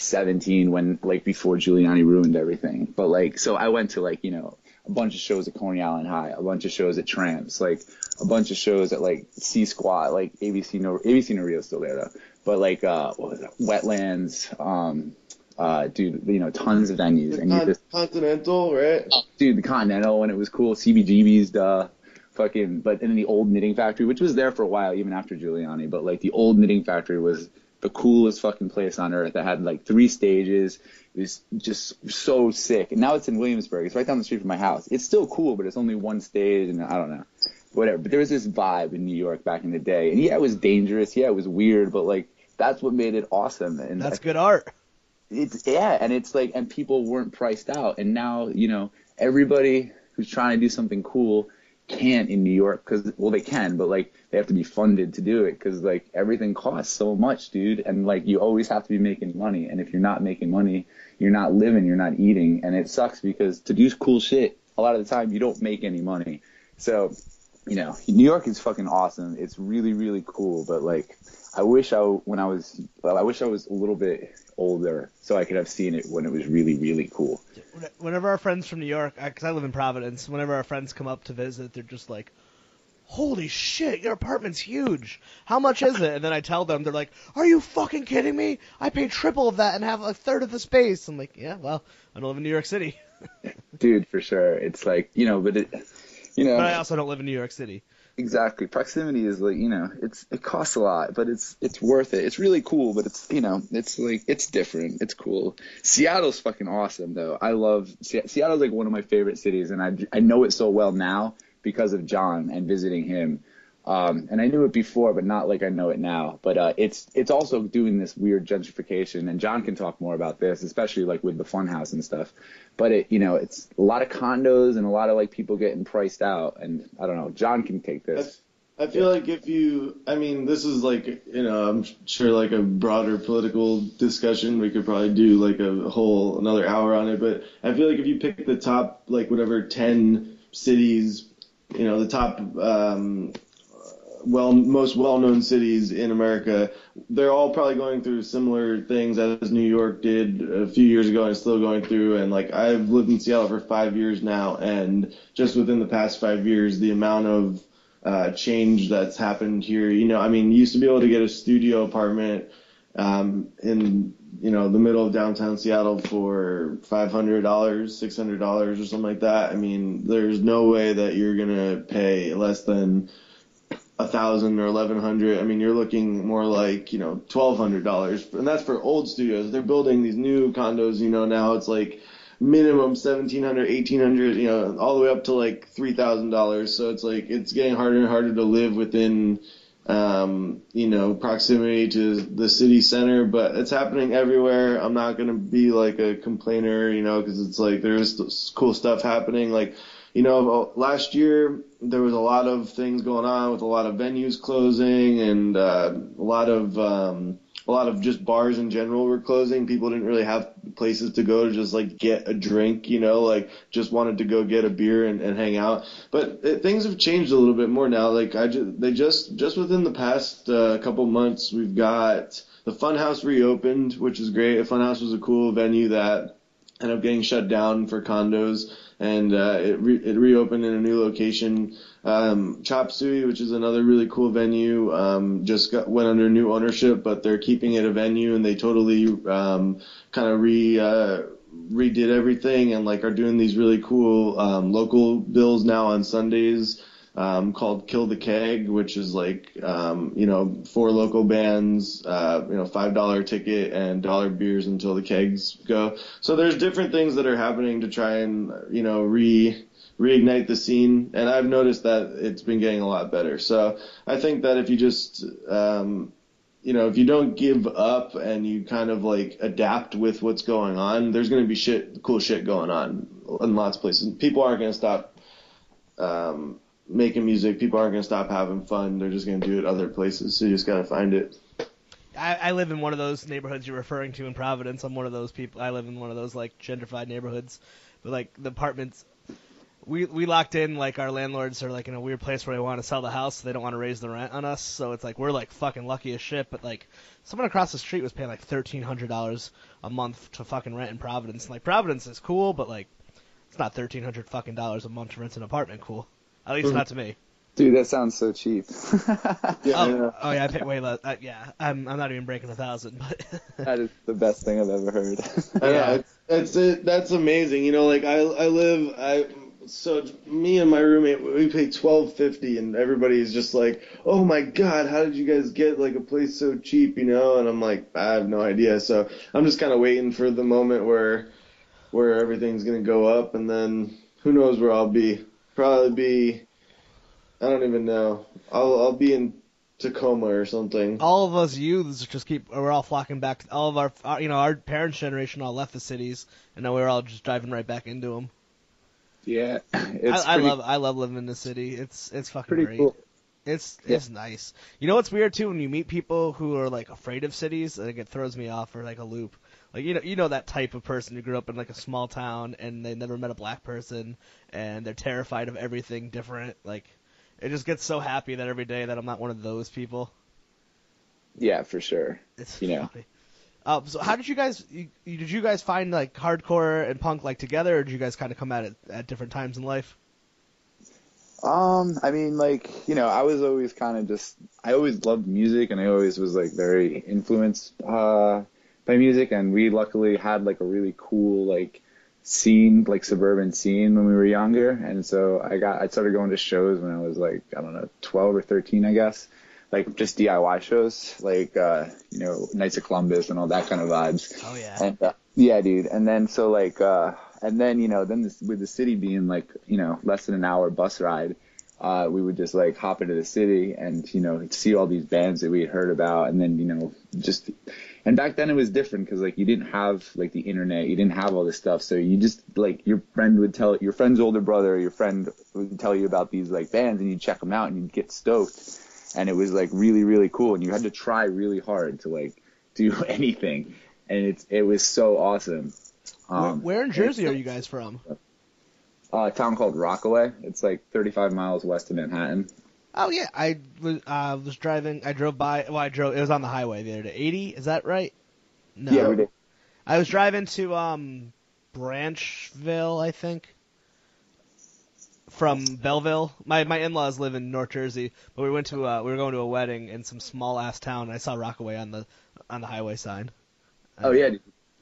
17 when like before giuliani ruined everything. But like so i went to like you know a bunch of shows at Coney Island High, a bunch of shows at Tramps, like a bunch of shows at like C Squat, like ABC no ABC no Rio's still there though, but like uh what was it, Wetlands, um uh dude, you know, tons of venues and you Con- just Continental, right? dude the Continental when it was cool, CBGB's duh fucking but then the old knitting factory, which was there for a while even after Giuliani, but like the old knitting factory was the coolest fucking place on earth. It had like three stages. It was just so sick. And now it's in Williamsburg. It's right down the street from my house. It's still cool, but it's only one stage, and I don't know, whatever. But there was this vibe in New York back in the day, and yeah, it was dangerous. Yeah, it was weird, but like that's what made it awesome. And That's good art. It's yeah, and it's like, and people weren't priced out, and now you know everybody who's trying to do something cool can't in New York because well they can, but like they have to be funded to do it because like everything costs so much, dude, and like you always have to be making money, and if you're not making money, you're not living, you're not eating, and it sucks because to do cool shit, a lot of the time you don't make any money, so you know New York is fucking awesome, it's really really cool, but like I wish I when I was I wish I was a little bit older so I could have seen it when it was really really cool. Whenever our friends from New York, because I live in Providence, whenever our friends come up to visit, they're just like, "Holy shit, your apartment's huge. How much is it?" And then I tell them, they're like, "Are you fucking kidding me? I pay triple of that and have a third of the space." I'm like, "Yeah, well, I don't live in New York City, <laughs> Dude, for sure. It's like, you know, but it you know, but I also don't live in New York City." Exactly. Proximity is like, you know, it's it costs a lot, but it's it's worth it. It's really cool, but it's, you know, it's like it's different. It's cool. Seattle's fucking awesome though. I love Se- Seattle's like one of my favorite cities and I I know it so well now because of John and visiting him. Um, and I knew it before, but not like I know it now. But uh, it's it's also doing this weird gentrification, and John can talk more about this, especially like with the funhouse and stuff. But it, you know, it's a lot of condos and a lot of like people getting priced out, and I don't know. John can take this. I feel like if you, I mean, this is like, you know, I'm sure like a broader political discussion. We could probably do like a whole another hour on it. But I feel like if you pick the top, like whatever 10 cities, you know, the top, um, well, most well-known cities in America, they're all probably going through similar things as New York did a few years ago and still going through. And like, I've lived in Seattle for five years now, and just within the past five years, the amount of uh, change that's happened here. You know, I mean, you used to be able to get a studio apartment um, in you know the middle of downtown Seattle for five hundred dollars, six hundred dollars, or something like that. I mean, there's no way that you're gonna pay less than a thousand or eleven hundred. I mean, you're looking more like you know twelve hundred dollars, and that's for old studios. They're building these new condos. You know, now it's like minimum seventeen hundred, eighteen hundred. You know, all the way up to like three thousand dollars. So it's like it's getting harder and harder to live within. Um, you know, proximity to the city center, but it's happening everywhere. I'm not gonna be like a complainer, you know, because it's like there's cool stuff happening. Like, you know, last year there was a lot of things going on with a lot of venues closing and uh, a lot of um, a lot of just bars in general were closing. People didn't really have places to go to just like get a drink, you know, like just wanted to go get a beer and, and hang out. But it, things have changed a little bit more now. Like I just, they just just within the past uh, couple months, we've got the Funhouse reopened, which is great. Funhouse was a cool venue that ended up getting shut down for condos, and uh, it re- it reopened in a new location. Um, Chop Suey, which is another really cool venue, um, just got, went under new ownership, but they're keeping it a venue, and they totally um, kind of re uh, redid everything, and like are doing these really cool um, local bills now on Sundays. Um, called Kill the Keg, which is like um, you know four local bands, uh, you know five dollar ticket and dollar beers until the kegs go. So there's different things that are happening to try and you know re reignite the scene, and I've noticed that it's been getting a lot better. So I think that if you just um, you know, if you don't give up and you kind of like adapt with what's going on, there's going to be shit, cool shit going on in lots of places. People aren't going to stop um, making music. People aren't going to stop having fun. They're just going to do it other places. So you just got to find it. I, I live in one of those neighborhoods you're referring to in Providence. I'm one of those people. I live in one of those like gentrified neighborhoods, but like the apartments we we locked in like our landlords are like in a weird place where they want to sell the house, so they don't want to raise the rent on us. So it's like we're like fucking lucky as shit. But like someone across the street was paying like thirteen hundred dollars a month to fucking rent in Providence. And, Like Providence is cool, but like it's not thirteen hundred fucking dollars a month to rent an apartment. Cool, at least mm-hmm. not to me. Dude, that sounds so cheap. <laughs> yeah, oh, oh, yeah, I paid way less. Uh, yeah, I'm I'm not even breaking a thousand, but <laughs> that is the best thing I've ever heard. <laughs> yeah, it's, it's it, that's amazing. You know, like I I live I so me and my roommate we pay twelve fifty and everybody's just like oh my god how did you guys get like a place so cheap you know and i'm like i have no idea so i'm just kind of waiting for the moment where where everything's going to go up and then who knows where i'll be probably be i don't even know i'll i'll be in Tacoma or something. All of us youths just keep we're all flocking back. All of our, our you know our parents' generation all left the cities, and now we're all just driving right back into them. Yeah, <clears throat> I, I, love I love living in the city. It's it's fucking pretty great. Cool. It's yeah. it's nice. You know what's weird too when you meet people who are like afraid of cities, like it throws me off or like a loop. Like you know you know that type of person who grew up in like a small town and they never met a black person and they're terrified of everything different. Like it just gets so happy that every day that I'm not one of those people. Yeah, for sure. It's you know. Funny. Uh, so how did you guys you, did you guys find like hardcore and punk like together, or did you guys kind of come at it at different times in life? Um, I mean, like you know, I was always kind of just I always loved music, and I always was like very influenced uh, by music, and we luckily had like a really cool like scene, like suburban scene when we were younger, and so I got I started going to shows when I was like I don't know 12 or 13, I guess like just DIY shows, like uh, you know Knights of Columbus and all that kind of vibes. Oh yeah. And uh, yeah, dude. And then so like uh, and then you know then this, with the city being like you know less than an hour bus ride, uh, we would just like hop into the city and you know see all these bands that we had heard about, and then you know just. And back then it was different because like you didn't have like the internet, you didn't have all this stuff, so you just like your friend would tell your friend's older brother, your friend would tell you about these like bands, and you'd check them out and you'd get stoked. And it was like really really cool. And you had to try really hard to like <laughs> do anything. And it's it was so awesome. Um, where, where, in jersey are you guys from? uh, a town called rockaway. It's like 35 miles west of manhattan oh yeah i was uh, was driving i drove by well i drove it was on the highway the other day 80 is that right no yeah we did i was driving to um branchville i think from Belleville. My my in-laws live in North Jersey, but we went to uh, we were going to a wedding in some small ass town. And I saw Rockaway on the on the highway sign. Oh yeah,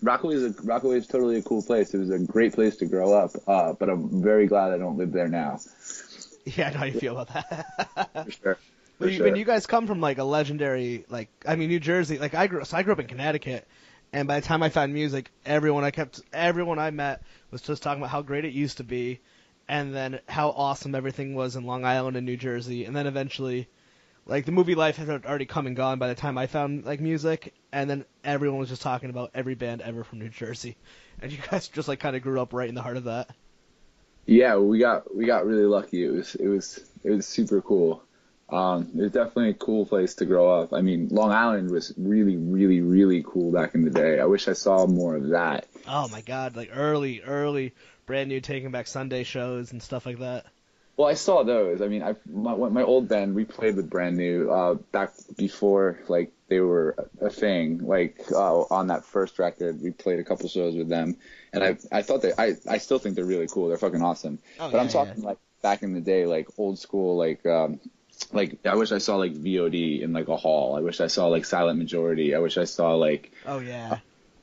Rockaway is a, Rockaway is totally a cool place. It was a great place to grow up, uh, but I'm very glad I don't live there now. <laughs> Yeah, I know how you feel about that. For <laughs> sure. For when, sure. when you guys come from like a legendary, like I mean New Jersey, like I grew, so I grew up in Connecticut, and by the time I found music, everyone I kept, everyone I met was just talking about how great it used to be, and then how awesome everything was in Long Island and New Jersey, and then eventually, like the movie life had already come and gone by the time I found like music, and then everyone was just talking about every band ever from New Jersey, and you guys just like kind of grew up right in the heart of that. Yeah, we got we got really lucky. It was it was it was super cool. Um, it was definitely a cool place to grow up. I mean, Long Island was really, really, really cool back in the day. I wish I saw more of that. Oh my god, like early, early brand new Taking Back Sunday shows and stuff like that? Well, I saw those. I mean, I my, my old band we played with brand new uh, back before like they were a thing. Like uh, on that first record, we played a couple shows with them, and I I thought they I I still think they're really cool. They're fucking awesome. Oh, but yeah, I'm talking yeah. like back in the day, like old school, like um like I wish I saw like VOD in like a hall. I wish I saw like Silent Majority. I wish I saw like oh yeah,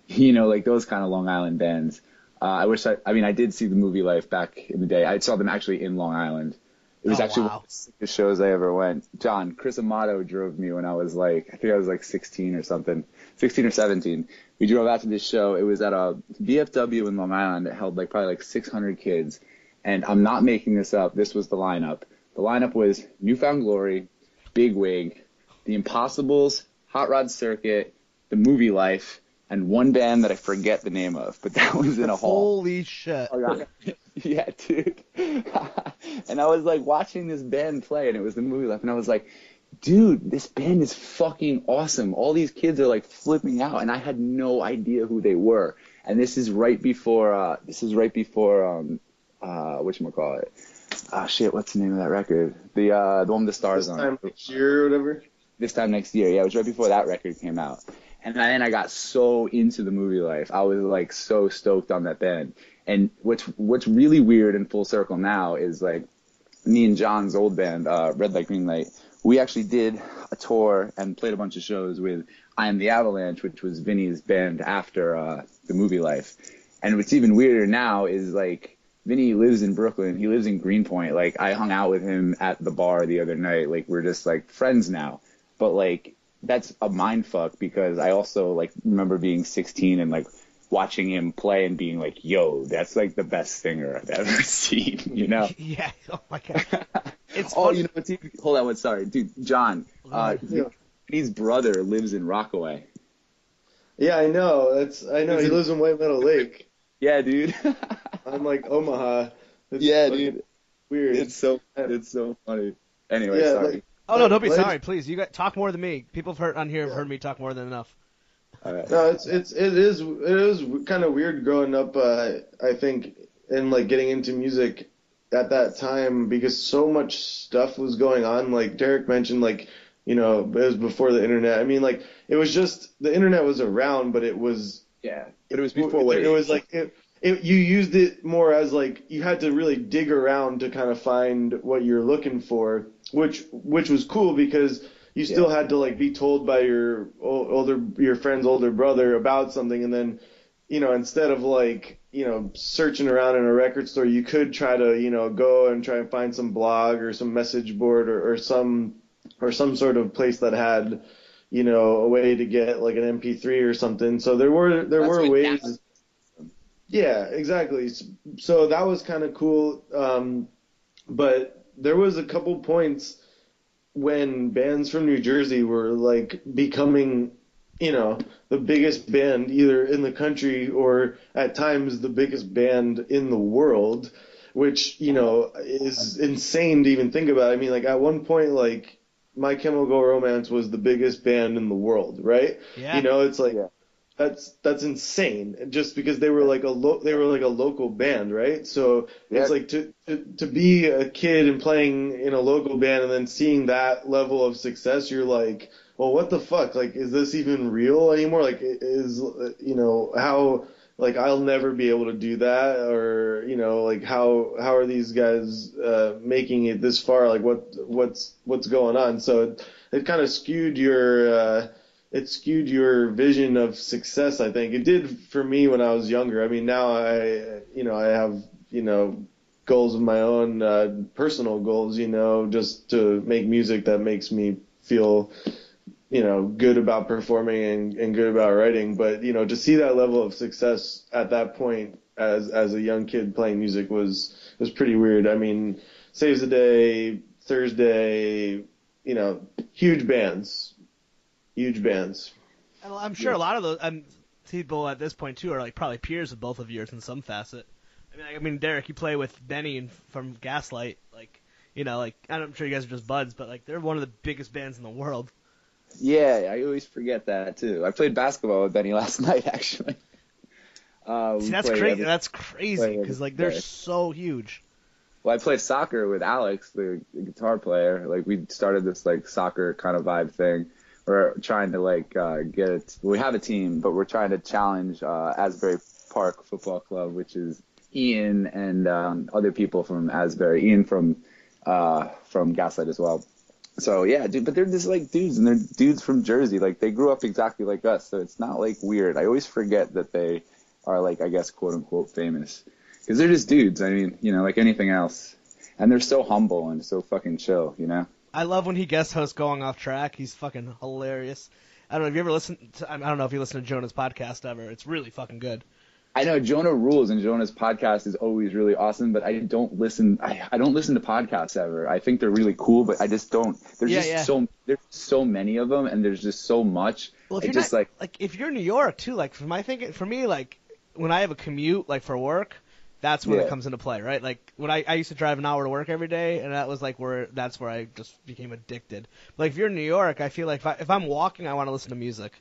you know like those kind of Long Island bands. Uh, I wish I, I mean, I did see the movie Life back in the day. I saw them actually in Long Island, It was Oh, actually wow. one of the sickest shows I ever went. John, Chris Amato drove me when I was like, I think I was like 16 or something, 16 or 17. We drove out to this show. It was at a VFW in Long Island. It held like probably like 600 kids. And I'm not making this up. This was the lineup. The lineup was Newfound Glory, Big Wig, The Impossibles, Hot Rod Circuit, The Movie Life, and one band that I forget the name of, but <laughs> that was in a hall. Holy shit! Oh, yeah. <laughs> yeah, dude. <laughs> and I was like watching this band play, and it was the movie life, and I was like, dude, this band is fucking awesome. All these kids are like flipping out, and I had no idea who they were. And this is right before, uh, this is right before, um, uh, whatchamacallit? Ah, shit, what's the name of that record? The, uh, the one with the stars This on time it next year or whatever. this time next year. Yeah, it was right before that record came out. And then I got so into the movie life. I was like so stoked on that band. And what's what's really weird in full circle now is like me and John's old band, uh, Red Light Green Light. We actually did a tour and played a bunch of shows with I Am the Avalanche, which was Vinny's band after uh, the movie life. And what's even weirder now is like Vinny lives in Brooklyn. He lives in Greenpoint. Like I hung out with him at the bar the other night. Like we're just like friends now. But like that's a mind fuck because I also like remember being 16 and like watching him play and being like, "Yo, that's like the best singer I've ever <laughs> seen." You know? <laughs> Yeah. Oh my god. <laughs> It's oh, funny. you know what's even, hold on, one sorry, dude, John. Uh, Yeah. Vinny's brother lives in Rockaway. Yeah, I know. That's I know. He Is lives in White Meadow Lake. <laughs> Yeah, dude. <laughs> I'm like Omaha. It's yeah, fucking dude. Weird. It's so it's so funny. Anyway, Yeah, sorry. like- Oh no, don't be Let's- sorry, please. You got talk more than me. People have heard on here have heard me talk more than enough. All right. No, it's it's it is it is kind of weird growing up. Uh, I think and like getting into music at that time because so much stuff was going on. Like Derek mentioned, like you know it was before the internet. I mean, like it was just the internet was around, but it was Yeah, but it was before what it, was like it, it, you used it more as like you had to really dig around to kind of find what you're looking for, which which was cool because you still Yeah. had to like be told by your older your friend's older brother about something, and then you know instead of like you know searching around in a record store, you could try to you know go and try and find some blog or some message board or, or some or some sort of place that had you know a way to get like an MP3 or something. So there were there That's were ways. that- Yeah, exactly. So that was kind of cool. Um, but there was a couple points when bands from New Jersey were like becoming, you know, the biggest band either in the country or at times the biggest band in the world, which, you know, is insane to even think about. I mean, like at one point, like My Chemical Romance was the biggest band in the world, right? Yeah. You know, it's like Yeah. that's that's insane. Just because they were like a lo- they were like a local band, right? So Yeah. it's like to, to to be a kid and playing in a local band and then seeing that level of success, you're like, well, what the fuck? Like, is this even real anymore? Like, is you know how like I'll never be able to do that, or you know, like how how are these guys uh, making it this far? Like, what what's what's going on? So it, it kind of skewed your uh, it skewed your vision of success. I think it did for me when I was younger. I mean, now I you know I have you know goals of my own, uh, personal goals. You know, just to make music that makes me feel you know, good about performing and, and good about writing, but you know, to see that level of success at that point as as a young kid playing music was was pretty weird. I mean, Saves the Day, Thursday, you know, huge bands, huge bands. And I'm sure a lot of those um, people at this point too are like probably peers of both of yours in some facet. I mean, I mean, Derek, you play with Benny from Gaslight, like you know, like I'm sure you guys are just buds, but like they're one of the biggest bands in the world. Yeah, I always forget that too. I played basketball with Benny <laughs> last night, actually. Uh, See, that's crazy. every- That's crazy play every because like they're day. so huge. Well, I played soccer with Alex, the, the guitar player. Like we started this like soccer kind of vibe thing. We're trying to like uh, get it. We have a team, but we're trying to challenge uh, Asbury Park Football Club, which is Ian and um, other people from Asbury. Ian from uh, from Gaslight as well. So yeah, dude, but they're just like dudes, and they're dudes from Jersey. Like they grew up exactly like us, so it's not like weird. I always forget that they are like I guess quote unquote famous because they're just dudes. I mean, you know, like anything else. and they're so humble and so fucking chill, you know. I love when he guest hosts going off track. He's fucking hilarious. I don't know if you ever listen. To, I don't know if you listen to Jonah's podcast ever. It's really fucking good. I know Jonah rules, and Jonah's podcast is always really awesome. But I don't listen. I, I don't listen to podcasts ever. I think they're really cool, but I just don't. There's Yeah, just yeah. so there's so many of them, and there's just so much. Well, if you're just not, like like if you're in New York too, like for my thinking, for me, like when I have a commute, like for work, that's when it comes into play, right? Like when I, I used to drive an hour to work every day, and that was like where that's where I just became addicted. But like if you're in New York, I feel like if, I, if I'm walking, I want to listen to music.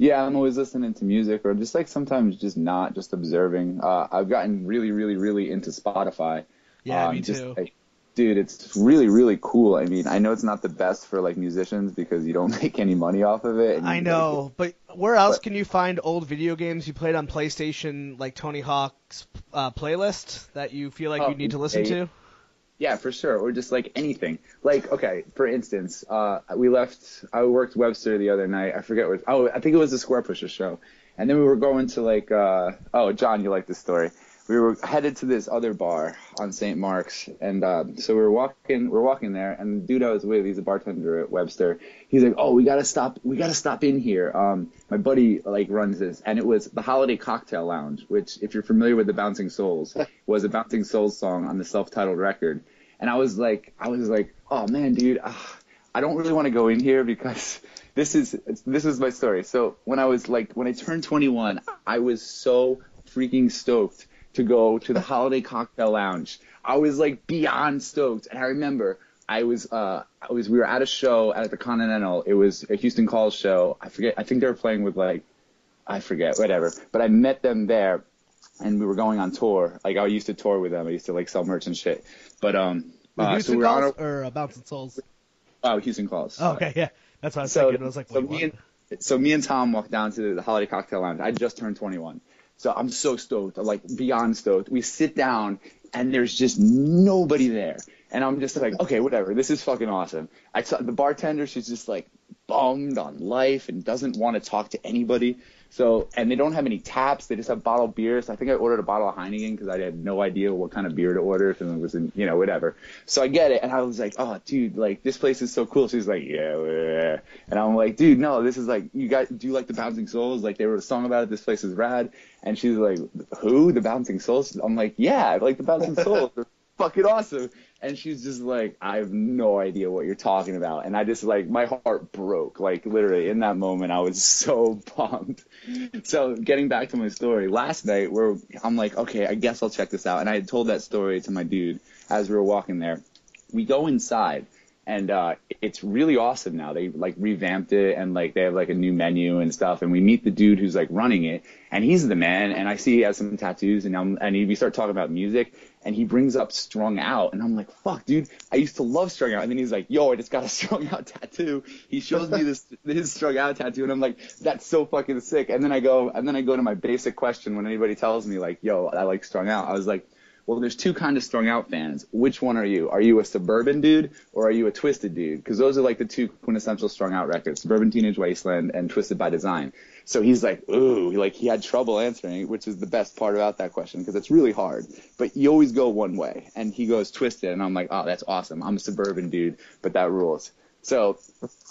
Yeah, I'm always listening to music or just like sometimes just not, just observing. Uh, I've gotten really, really, really into Spotify. Yeah, Um, me just, too. like, dude, it's really, really cool. I mean, I know it's not the best for like musicians because you don't <laughs> make any money off of it. I know, but where else But- can you find old video games you played on PlayStation, like Tony Hawk's uh, playlist that you feel like Oh, you need to listen yeah, to? Yeah, for sure. Or just like anything. Like, okay, for instance, uh, we left, I worked Webster the other night. I forget what, oh, I think it was the Squarepusher show. And then we were going to like, uh, oh, John, you like this story. We were headed to this other bar on St. Mark's. And, uh, so we were walking, we are walking there and the dude I was with, he's a bartender at Webster. He's like, oh, we gotta stop, we gotta stop in here. Um, my buddy like runs this and it was the Holiday Cocktail Lounge, which if you're familiar with the Bouncing Souls, <laughs> was a Bouncing Souls song on the self-titled record. And I was like, I was like, oh man, dude, ah, I don't really want to go in here because <laughs> this is this is my story. So when I was like, when I turned 21, I was so freaking stoked to go to the Holiday Cocktail Lounge. I was like beyond stoked, and I remember I was uh I was we were at a show at the Continental. It was a Houston Calls show. I forget. I think they were playing with like I forget, whatever. But I met them there, and we were going on tour. Like I used to tour with them. I used to like sell merch and shit. But um, uh, so Houston we were on Calls a, or uh, Bouncing Souls? oh Houston calls. Oh, okay, yeah, that's what I was So, thinking. I was like, so me and so me and Tom walked down to the Holiday Cocktail Lounge. I just turned 21, so I'm so stoked. I'm like beyond stoked. We sit down and there's just nobody there, and I'm just like, okay, whatever. This is fucking awesome. I saw the bartender. She's just like bummed on life and doesn't want to talk to anybody. So, and they don't have any taps. They just have bottled beers. I think I ordered a bottle of Heineken because I had no idea what kind of beer to order because it was in, you know, whatever. So I get it, and I was like, oh, dude, like this place is so cool. She's like, yeah, yeah. and I'm like, dude, no, this is like, you guys do you like the Bouncing Souls? Like they wrote a song about it. This place is rad. And she's like, who? The Bouncing Souls? I'm like, yeah, I like the Bouncing Souls. <laughs> They're fucking awesome. And she's just like, I have no idea what you're talking about. And I just like, my heart broke. Like literally in that moment, I was <laughs> so pumped. So getting back to my story, last night where I'm like, okay, I guess I'll check this out. And I had told that story to my dude as we were walking there. We go inside and uh it's really awesome now. They like revamped it and like they have like a new menu and stuff. And we meet the dude who's like running it, and he's the man. And I see he has some tattoos, and I'm, and we start talking about music, and he brings up Strung Out, and I'm like, fuck, dude, I used to love Strung Out. And then he's like, yo, I just got a <laughs> Strung Out tattoo. He shows me this <laughs> his Strung Out tattoo, and I'm like, that's so fucking sick. And then I go, and then I go to my basic question when anybody tells me like, yo, I like Strung Out. I was like. Well, there's two kind of strung out fans. Which one are you? Are you a suburban dude or are you a twisted dude? Because those are like the two quintessential strung out records: Suburban Teenage Wasteland and Twisted by Design. So he's like, ooh, like he had trouble answering, which is the best part about that question because it's really hard. But you always go one way, and he goes twisted, and I'm like, oh, that's awesome. I'm a suburban dude, but that rules. So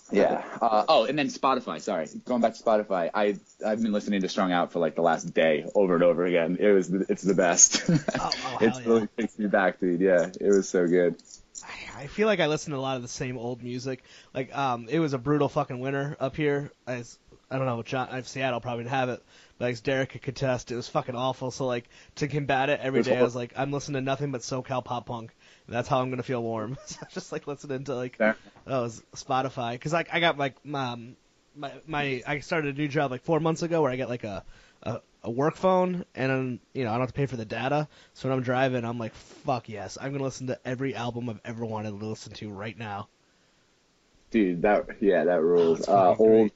yeah. Uh, oh, and then Spotify. Sorry, going back to Spotify. I I've been listening to Strung Out for like the last day, over and over again. It was it's the best. Oh, oh, <laughs> it yeah. really takes me back, dude. Yeah, it was so good. I feel like I listen to a lot of the same old music. Like, um, it was a brutal fucking winter up here. As I don't know, John, Seattle probably didn't have it, but as Derek could contest, it was fucking awful. So like to combat it every day, I was like, I'm listening to nothing but SoCal pop punk. That's how I'm gonna feel warm. <laughs> so I'm just like listening to like oh, Spotify because like I got like um, my my I started a new job like four months ago where I get like a a, a work phone and um, you know I don't have to pay for the data. So when I'm driving, I'm like fuck yes, I'm gonna listen to every album I've ever wanted to listen to right now. Dude, that yeah, that rules. it's uh, old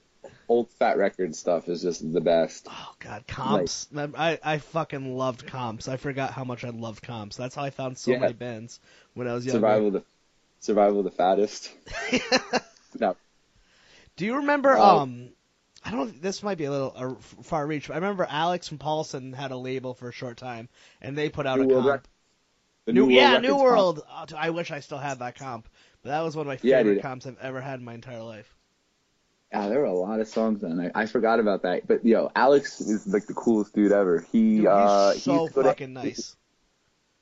old fat record stuff is just the best. Oh god, comps. I I fucking loved comps. I forgot how much I loved comps. That's how I found so Yeah. many bands when I was younger. Survival of the survival of the fattest. <laughs> no, Do you remember? Uh, um, I don't. This might be a little uh, far reach, but I remember Alex from Paulson had a label for a short time, and they put out New a comp. Rec- The New, yeah, Records New. World. Oh, I wish I still had that comp, but that was one of my favorite dude. comps I've ever had in my entire life. Yeah, there were a lot of songs on. I, I forgot about that. But yo, Alex is like the coolest dude ever. He Dude, he's uh he so to go to- fucking nice.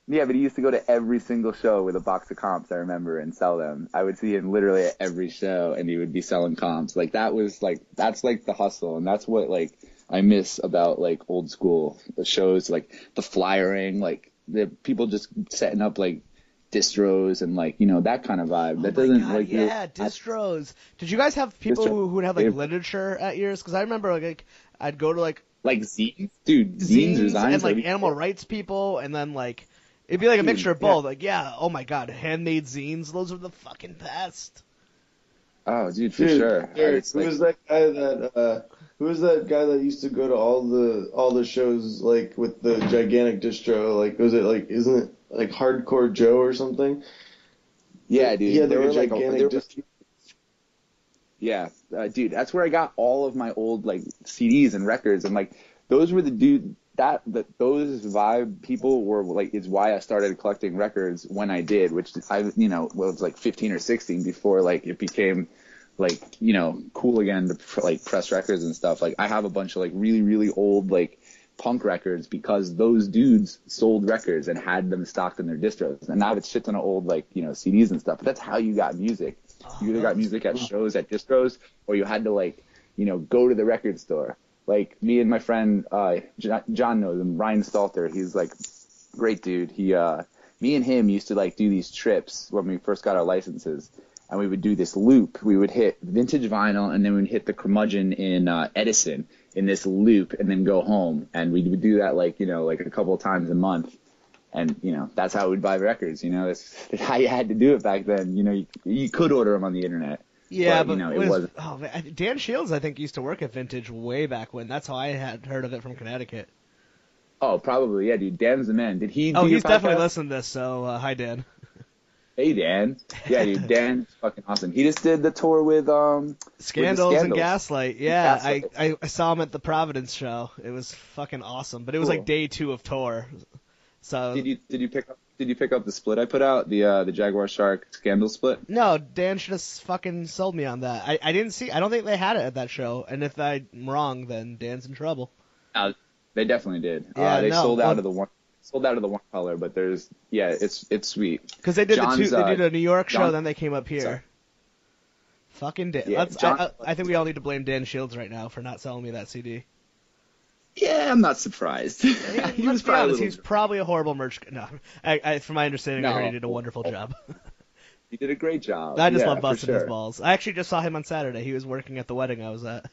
Yeah, but he used to go to every single show with a box of comps, I remember, and sell them. I would see him literally at every show and he would be selling comps. Like that was like that's like the hustle and that's what like I miss about like old school the shows like the flyering, like the people just setting up like distros and like, you know, that kind of vibe. that oh doesn't my God, like you're- yeah, distros. Did you guys have people Distro. who, who would have like Yeah. literature at yours? Because I remember like, like I'd go to like like zines, dude, zines, or zines zines and like are- animal rights people, and then like it'd be like a Dude, mixture of yeah. both. Like yeah, oh my god, handmade zines. Those are the fucking best. Oh, dude, for Dude, sure. Eric, who like- was that guy that uh who was that guy that used to go to all the all the shows like with the gigantic distro? Like was it like isn't it like Hardcore Joe or something? Yeah, dude. Had They were like, gigantic they were- distro. yeah, uh, dude. That's where I got all of my old like CDs and records, and like those were the dude that that those vibe people were like is why I started collecting records when I did, which I you know was like 15 or 16 before like it became like you know cool again to pr- like press records and stuff. Like I have a bunch of like really really old like punk records because those dudes sold records and had them stocked in their distros. And now it's shit of old like you know CDs and stuff. But that's how you got music. You either got music at shows at distros, or you had to like you know go to the record store. Like me and my friend uh, John knows him, Ryan Stalter. He's like great dude. He uh, me and him used to like do these trips when we first got our licenses. And we would do this loop. We would hit vintage vinyl, and then we'd hit the curmudgeon in uh, Edison in this loop, and then go home. And we would do that like you know like a couple of times a month and you know that's how we'd buy records. You know, that's, <laughs> that's how you had to do it back then. You know, you, you could order them on the internet. Yeah, But, but, you know, it was- Oh, man, Dan Shields, I think, used to work at Vintage way back when. That's how I had heard of it from Connecticut. Oh, probably yeah, dude. Dan's the man. Did he? Oh, he's definitely listened to this. So uh, hi, Dan. Hey, Dan. Yeah, dude. <laughs> Dan's fucking awesome. He just did the tour with um. Scandals, and Scandals. Gaslight. Yeah, Gaslight. I, I saw him at the Providence show. It was fucking awesome. But it was Cool. like day two of tour. So Did you did you pick up did you pick up the split I put out the uh the Jaguar Shark Scandal split? no, Dan should have fucking sold me on that. I, I didn't see. I don't think they had it at that show. And if I'm wrong, then Dan's in trouble. Uh, they definitely did. Yeah, uh, they no, sold well- out of the one sold out of the one color, but there's yeah, it's it's sweet. Because they did the two. They uh, did a New York show, then they came up here. Sorry. Fucking Dan. Yeah, John- I, I, I think we all need to blame Dan Shields right now for not selling me that CD. Yeah, I'm not surprised. <laughs> He, he was probably a honest, he's probably a horrible merch. No, I, I, from my understanding, I heard he did a wonderful job. <laughs> he did a great job. I just yeah, love busting his balls. I actually just saw him on Saturday. He was working at the wedding I was at.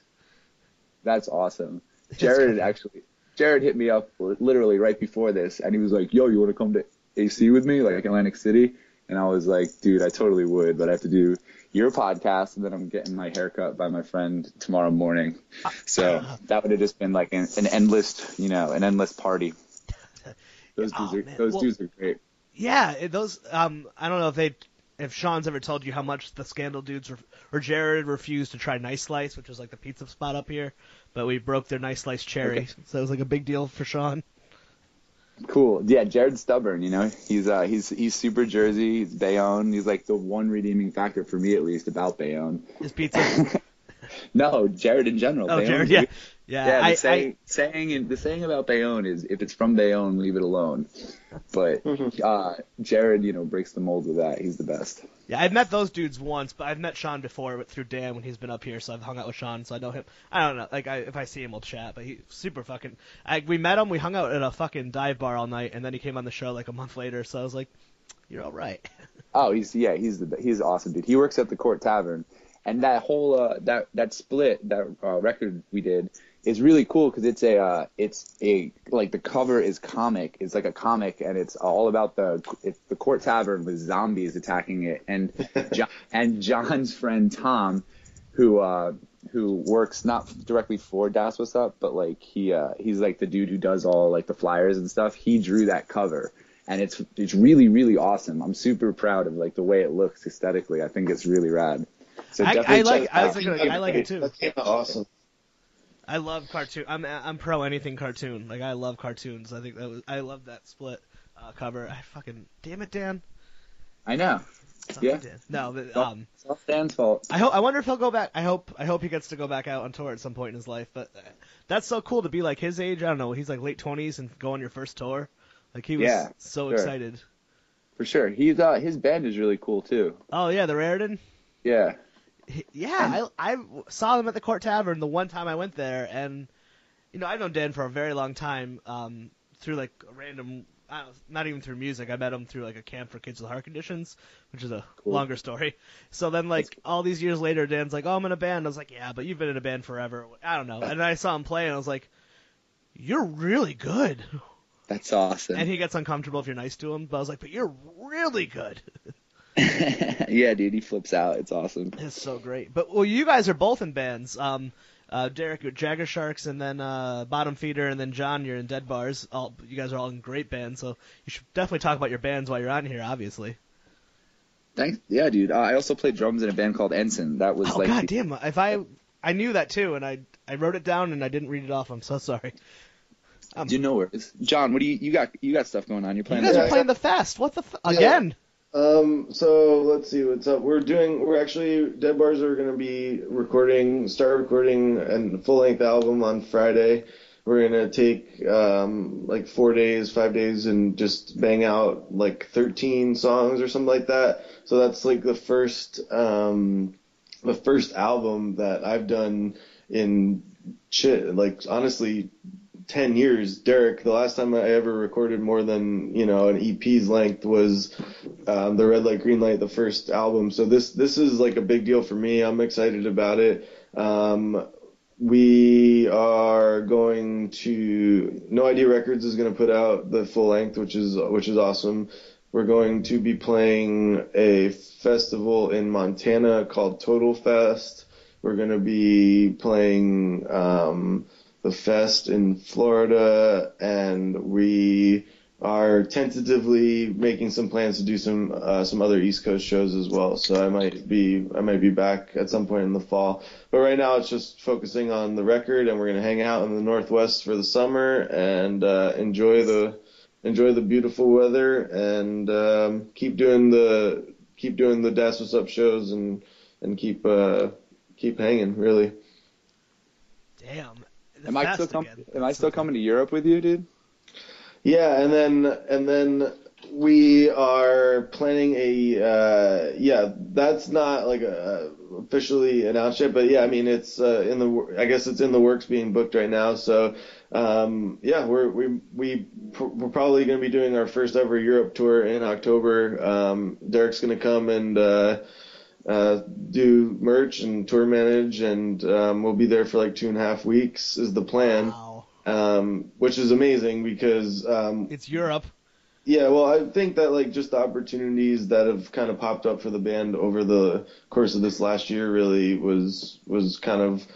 That's awesome. <laughs> Jared actually, Jared hit me up literally right before this, and he was like, "Yo, you want to come to AC with me, like Atlantic City?" And I was like, "Dude, I totally would, but I have to do your podcast, and then I'm getting my haircut by my friend tomorrow morning." So that would have just been like an, an endless, you know, an endless party. Those Oh, dudes, are, those Well- dudes are great. Yeah, those. Um, I don't know if they, if Sean's ever told you how much the Scandal dudes ref- or Jared refused to try Nice Slice, which was like the pizza spot up here, but we broke their Nice Slice cherry, Okay. so it was like a big deal for Sean. Cool. Yeah, Jared's stubborn, you know. He's uh he's he's super Jersey, he's Bayonne. He's like the one redeeming factor for me at least about Bayonne. His pizza. <laughs> No, Jared in general. oh, Bayonne's Jared, yeah, yeah. Yeah, the I, saying, saying the saying about Bayonne is if it's from Bayonne, leave it alone. But <laughs> uh, Jared, you know, breaks the mold with that. He's the best. Yeah, I've met those dudes once, but I've met Sean before through Dan when he's been up here, so I've hung out with Sean, so I know him. I don't know, like I, if I see him, we'll chat. But he's super fucking. I, we met him, we hung out at a fucking dive bar all night, and then he came on the show like a month later. So I was like, "You're all right." <laughs> Oh, he's yeah, he's the he's awesome, dude. He works at the Court Tavern, and that whole uh, that that split that uh, record we did is really cool because it's a uh, it's a like the cover is comic. It's like a comic, and it's all about the it's the Court Tavern with zombies attacking it, and <laughs> John, and John's friend Tom, who uh, who works not directly for That's What's Up, but like he uh, he's like the dude who does all like the flyers and stuff. He drew that cover and it's it's really really awesome. I'm super proud of like the way it looks aesthetically. I think it's really rad. So I, I like. check I it was I like it too. That came out awesome. I love cartoon. I'm I'm pro anything cartoon. Like I love cartoons. I think that was I love that split uh, cover. I fucking damn it, Dan. I know. Of Yeah. Dan. No, but, um, It's Dan's fault. I hope I wonder if he'll go back. I hope I hope he gets to go back out on tour at some point in his life. But uh, that's so cool to be like his age. I don't know. He's like late twenties and go on your first tour. Like he was Yeah, so sure. excited. For sure. He's uh his band is really cool too. Oh yeah, the Raritan. Yeah. Yeah, I, I saw them at the Court Tavern the one time I went there, and you know I've known Dan for a very long time um, through like a random, I don't know, not even through music. I met him through like a camp for kids with heart conditions, which is a Cool. longer story. So then like all these years later, Dan's like, "Oh, I'm in a band." I was like, "Yeah, but you've been in a band forever." I don't know. And then I saw him play, and I was like, "You're really good." That's awesome. And he gets uncomfortable if you're nice to him, but I was like, "But you're really good." <laughs> <laughs> yeah, dude, he flips out. It's awesome. It's so great. But well, you guys are both in bands. Um, uh, Derek with Jagger Sharks, and then uh, Bottom Feeder, and then John, you're in Dead Bars. All you guys are all in great bands, so you should definitely talk about your bands while you're on here. Obviously. Thanks. Yeah, dude. Uh, I also played drums in a band called Ensign. That was Oh like god damn! If I I knew that too, and I I wrote it down and I didn't read it off. I'm so sorry. Um, Do you know where? John, what do you you got? You got stuff going on. You're playing. you guys the- are playing the fest. What the f- Yeah. again? Um, so let's see what's up. We're doing. We're actually Dead Bars are going to be recording, start recording a full length album on Friday. We're gonna take um, like four days, five days, and just bang out like 13 songs or something like that. So that's like the first, um, the first album that I've done in shit. Like honestly, 10 years. Derek, the last time I ever recorded more than, you know, an EP's length was um, the Red Light Green Light, the first album. So this this is like a big deal for me. I'm excited about it. Um, we are going to No Idea Records is going to put out the full length, which is which is awesome. We're going to be playing a festival in Montana called Total Fest. We're going to be playing um, the fest in Florida, and we are tentatively making some plans to do some uh, some other East Coast shows as well. So I might be I might be back at some point in the fall. But right now it's just focusing on the record, and we're gonna hang out in the Northwest for the summer and uh, enjoy the enjoy the beautiful weather and um, keep doing the keep doing the That's What's Up shows and and keep uh, keep hanging really. Damn. The Am I still com- again. Am I still coming to Europe with you, dude? Yeah, and then and then we are planning a uh, yeah. That's not like a, officially announced yet, but yeah, I mean it's uh, in the I guess it's in the works being booked right now. So um, yeah, we're we we pr- we're probably going to be doing our first ever Europe tour in October. Um, Derek's going to come and. Uh, uh, do merch and tour manage, and um, we'll be there for like two and a half weeks is the plan Wow. um, which is amazing because um, It's Europe. yeah, well, I think that like just the opportunities that have kind of popped up for the band over the course of this last year really was was kind of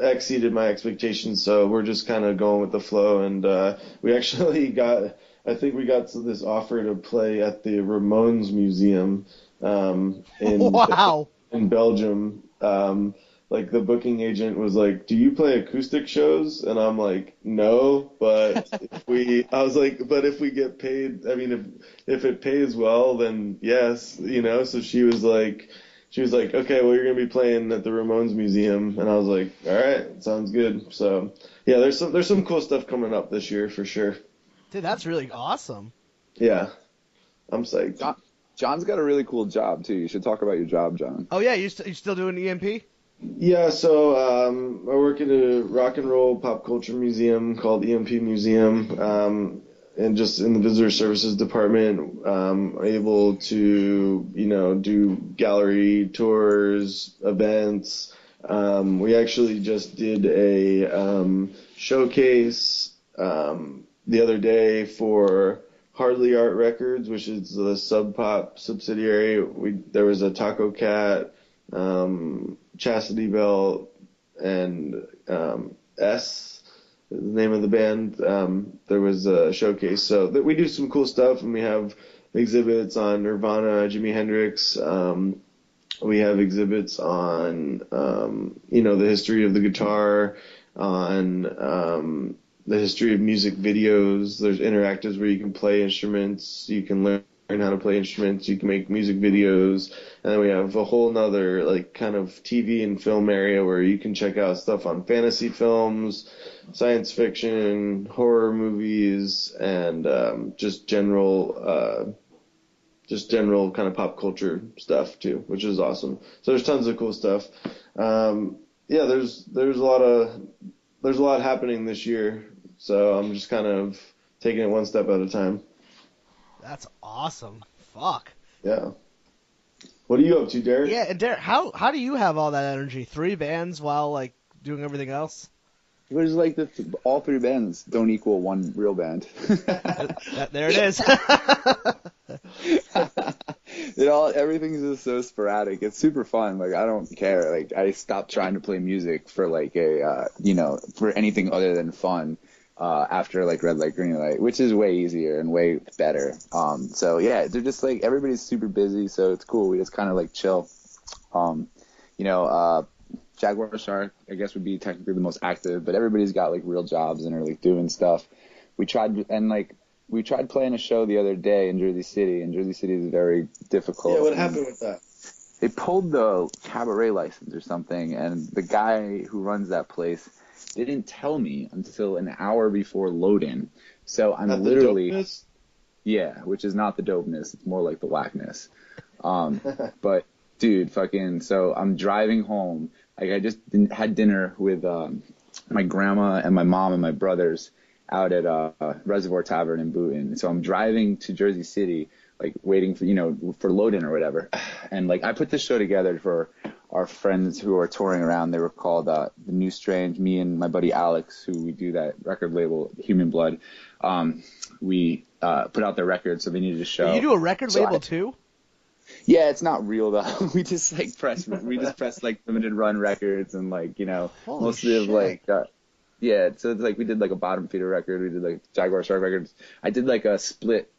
exceeded my expectations. So we're just kind of going with the flow, and uh, we actually <laughs> got. I think we got this offer to play at the Ramones Museum um, <laughs> in wow. in Belgium. Um, like the booking agent was like, "Do you play acoustic shows?" And I'm like, "No, but <laughs> if we," I was like, "But if we get paid, I mean, if if it pays well, then yes, you know." So she was like, she was like, "Okay, well, you're gonna be playing at the Ramones Museum," and I was like, "All right, sounds good." So yeah, there's some there's some cool stuff coming up this year for sure. Dude, that's really awesome. Yeah, I'm psyched. John, John's got a really cool job too. You should talk about your job, John. Oh yeah, you st- you still doing EMP? Yeah, so um, I work at a rock and roll pop culture museum called EMP Museum, um, and just in the visitor services department, um, able to you know do gallery tours, events. Um, we actually just did a um, showcase um, the other day for Hardly Art Records, which is the Sub Pop subsidiary. We there was a Tacocat, um, Chastity Belt, and um, S, the name of the band. Um, there was a showcase, so that we do some cool stuff, and we have exhibits on Nirvana, Jimi Hendrix. Um, we have exhibits on, um, you know, the history of the guitar. on um, the history of music videos. There's interactives where you can play instruments, you can learn how to play instruments, you can make music videos, and then we have a whole nother like kind of TV and film area where you can check out stuff on fantasy films, science fiction, horror movies, and um, just general. Uh, just general kind of pop culture stuff too, which is awesome. So there's tons of cool stuff. Um, yeah, there's there's a lot of there's a lot happening this year. So I'm just kind of taking it one step at a time. That's awesome. Fuck. Yeah. What are you up to, Derek? Yeah, and Derek, how how do you have all that energy? Three bands while like doing everything else? It was like the all three bands don't equal one real band. There it is. <laughs> it all everything's just so sporadic. It's super fun. Like I don't care. Like I stopped trying to play music for like a uh, you know for anything other than fun. Uh, after like red light, green light, which is way easier and way better. Um, so yeah, they're just like everybody's super busy, so it's cool. We just kind of like chill. Um, you know, uh, Jaguar Shark, I guess would be technically the most active, but everybody's got like real jobs and are like doing stuff. We tried and like we tried playing a show the other day in Jersey City, and Jersey City is very difficult. Yeah, what happened with that? They pulled the cabaret license or something, and the guy who runs that place didn't tell me until an hour before load-in. So I'm Not literally yeah, which is not the dopeness. It's more like the whackness. Um, <laughs> but dude, fucking. So I'm driving home. Like I just had dinner with um, my grandma and my mom and my brothers out at uh, Reservoir Tavern in Boonton. So I'm driving to Jersey City, like waiting for you know for load-in or whatever. And like I put this show together for our friends who are touring around. They were called uh, the New Strange. Me and my buddy Alex, who we do that record label Human Blood. Um, we uh, put out their record, so they needed a show. you do a record So label I- too? Yeah, it's not real though. <laughs> we just like press, we just press like limited run records and like you know Holy mostly of like uh, yeah. So it's like we did like a bottom feeder record. We did like Jaguar Shark records. I did like a split